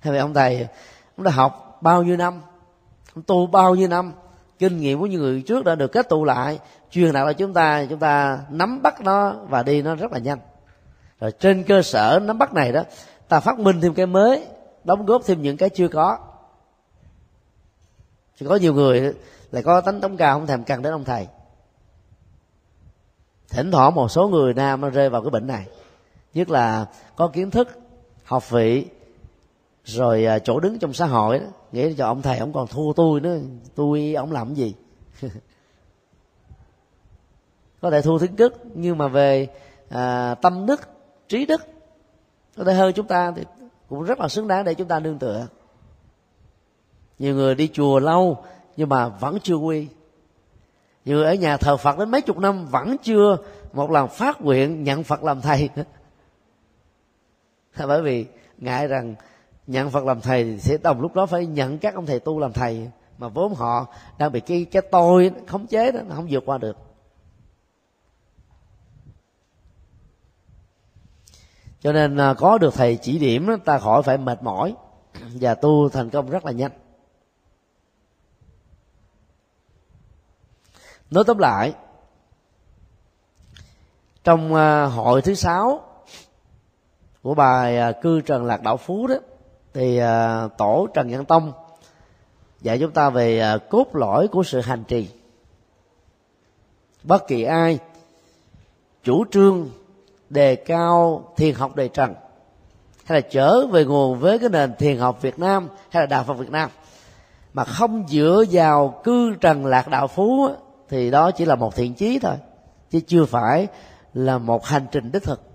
Hay vậy ông thầy ông đã học bao nhiêu năm? Ông tu bao nhiêu năm? Kinh nghiệm của những người trước đã được kết tụ lại, truyền đạt cho chúng ta chúng ta nắm bắt nó và đi nó rất là nhanh. Rồi trên cơ sở nắm bắt này đó, ta phát minh thêm cái mới, đóng góp thêm những cái chưa có. Chỉ có nhiều người lại có tánh tống cao, không thèm cần đến ông thầy. Thỉnh thoảng một số người nam rơi vào cái bệnh này. Nhất là có kiến thức, học vị, rồi à, chỗ đứng trong xã hội đó nghĩ cho ông thầy ông còn thua tôi nữa. Tôi ông làm gì? Có thể thua thính đức nhưng mà về à, tâm đức trí đức có thể hơn chúng ta thì cũng rất là xứng đáng để chúng ta nương tựa. Nhiều người đi chùa lâu nhưng mà vẫn chưa quy. Nhiều người ở nhà thờ phật đến mấy chục năm vẫn chưa một lần phát nguyện nhận phật làm thầy bởi vì ngại rằng nhận phật làm thầy thì sẽ đồng lúc đó phải nhận các ông thầy tu làm thầy. Mà vốn họ đang bị cái cái tôi khống chế đó, nó không vượt qua được. Cho nên à, có được thầy chỉ điểm ta khỏi phải mệt mỏi. Và tu thành công rất là nhanh. Nói tóm lại, trong à, hội thứ sáu của bài à, cư trần lạc đạo phú đó thì à, tổ trần nhân tông dạy chúng ta về à, cốt lõi của sự hành trì. Bất kỳ ai chủ trương đề cao thiền học đề trần, hay là trở về nguồn với cái nền thiền học Việt Nam, hay là đạo Phật Việt Nam, mà không dựa vào cư trần lạc đạo phú thì đó chỉ là một thiện chí thôi, chứ chưa phải là một hành trình đích thực.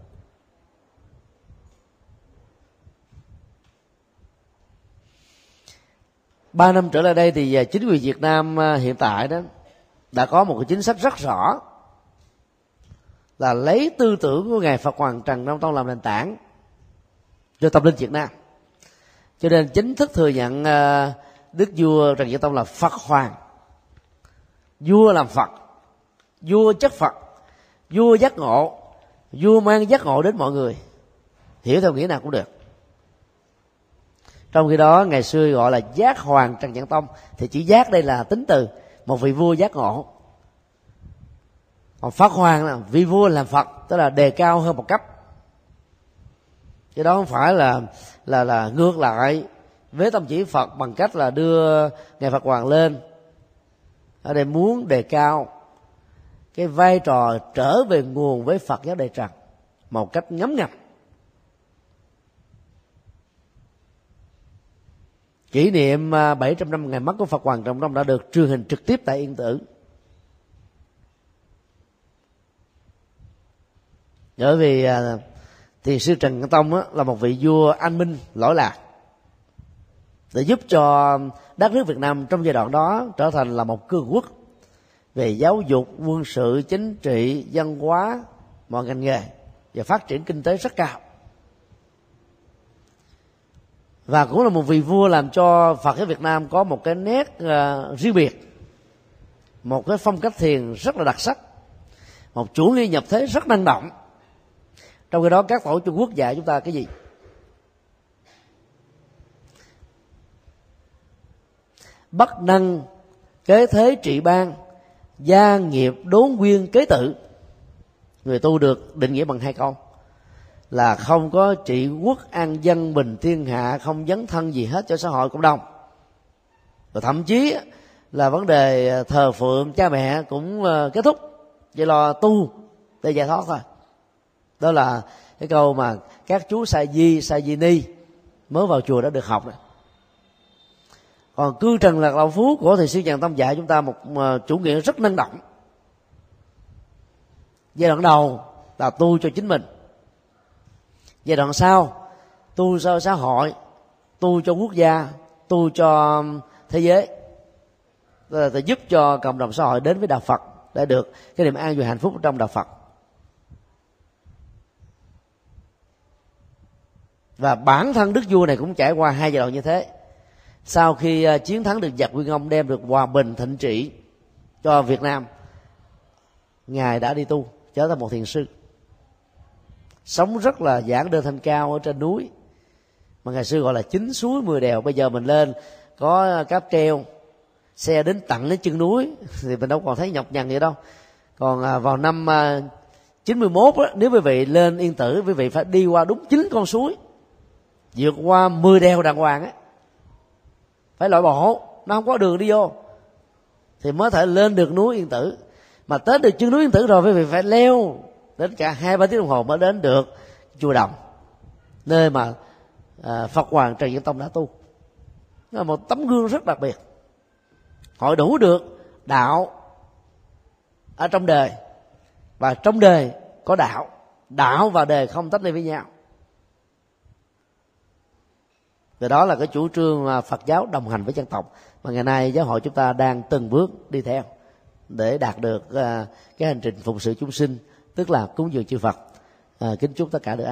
Ba năm trở lại đây thì à, chính quyền Việt Nam à, hiện tại đó đã có một cái chính sách rất rõ là lấy tư tưởng của ngài Phật Hoàng Trần Nam Tông làm nền tảng cho tâm linh Việt Nam. Cho nên chính thức thừa nhận à, Đức vua Trần Nhân Tông là Phật Hoàng. Vua làm phật, vua chất phật, vua giác ngộ, vua mang giác ngộ đến mọi người. Hiểu theo nghĩa nào cũng được trong khi đó, ngày xưa gọi là giác hoàng trần nhãn tông, thì chỉ giác đây là tính từ, một vị vua giác ngộ. Còn phát hoàng là vị vua làm Phật, tức là đề cao hơn một cấp. Chứ đó không phải là là là ngược lại với tâm chỉ Phật bằng cách là đưa ngài Phật hoàng lên, ở đây muốn đề cao cái vai trò trở về nguồn với Phật giáo Đại Trần một cách ngấm ngập. Kỷ niệm à, 700 năm ngày mất của Phật Hoàng Trọng Long đã được truyền hình trực tiếp tại Yên Tử. Bởi vì thì thiền sư Trần Cận Tông á, là một vị vua an minh lỗi lạc để giúp cho đất nước Việt Nam trong giai đoạn đó trở thành là một cường quốc về giáo dục quân sự chính trị văn hóa mọi ngành nghề và phát triển kinh tế rất cao và cũng là một vị vua làm cho Phật giáo Việt Nam có một cái nét uh, riêng biệt. Một cái phong cách thiền rất là đặc sắc. Một chủ nghĩa nhập thế rất năng động. Trong khi đó các tổ Trung Quốc dạy chúng ta cái gì? Bất năng kế thế trị ban gia nghiệp đốn nguyên kế tự. Người tu được định nghĩa bằng hai câu là không có trị quốc an dân bình thiên hạ, không dấn thân gì hết cho xã hội cộng đồng. Và thậm chí là vấn đề à, thờ phượng cha mẹ cũng à, kết thúc. Chỉ lo tu để giải thoát thôi. Đó là cái câu mà các chú sa di sa di ni mới vào chùa đã được học này còn cư trần lạc lão phú của thầy sư trần tâm dạy chúng ta một à, chủ nghĩa rất năng động. Giai đoạn đầu là tu cho chính mình giai đoạn sau tu cho xã hội? Tu cho quốc gia? Tu cho um, thế giới? Là giúp cho cộng đồng xã hội đến với đạo phật để được. Cái niềm an vui hạnh phúc trong đạo phật. Và bản thân đức vua này cũng trải qua hai giai đoạn như thế. Sau khi à, chiến thắng được giặc nguyên ông, đem được hòa bình thịnh trị cho việt nam, ngài đã đi tu, trở thành một thiền sư sống rất là giản đơn thanh cao ở trên núi. Mà ngày xưa gọi là chín suối mười đèo. Bây giờ mình lên có cáp treo xe đến tận đến chân núi. Thì mình đâu còn thấy nhọc nhằn gì đâu. Còn à, vào năm à, 91 á, nếu quý vị lên yên tử quý vị phải đi qua đúng chín con suối vượt qua 10 đèo đàng hoàng á. Phải loại bỏ nó không có đường đi vô. Thì mới thể lên được núi yên tử. Mà tới được chân núi yên tử rồi quý vị phải leo đến cả hai ba tiếng đồng hồ mới đến được chùa đồng nơi mà à, phật hoàng trần nhân tông đã tu. Là một tấm gương rất đặc biệt. Hội đủ được đạo ở trong đời và trong đời có đạo đạo và đời không tách ly với nhau. Từ đó là cái chủ trương mà Phật giáo đồng hành với dân tộc. Mà ngày nay giáo hội chúng ta đang từng bước đi theo để đạt được à, cái hành trình phụng sự chúng sinh tức là cúng dường chư Phật. À, kính chúc tất cả được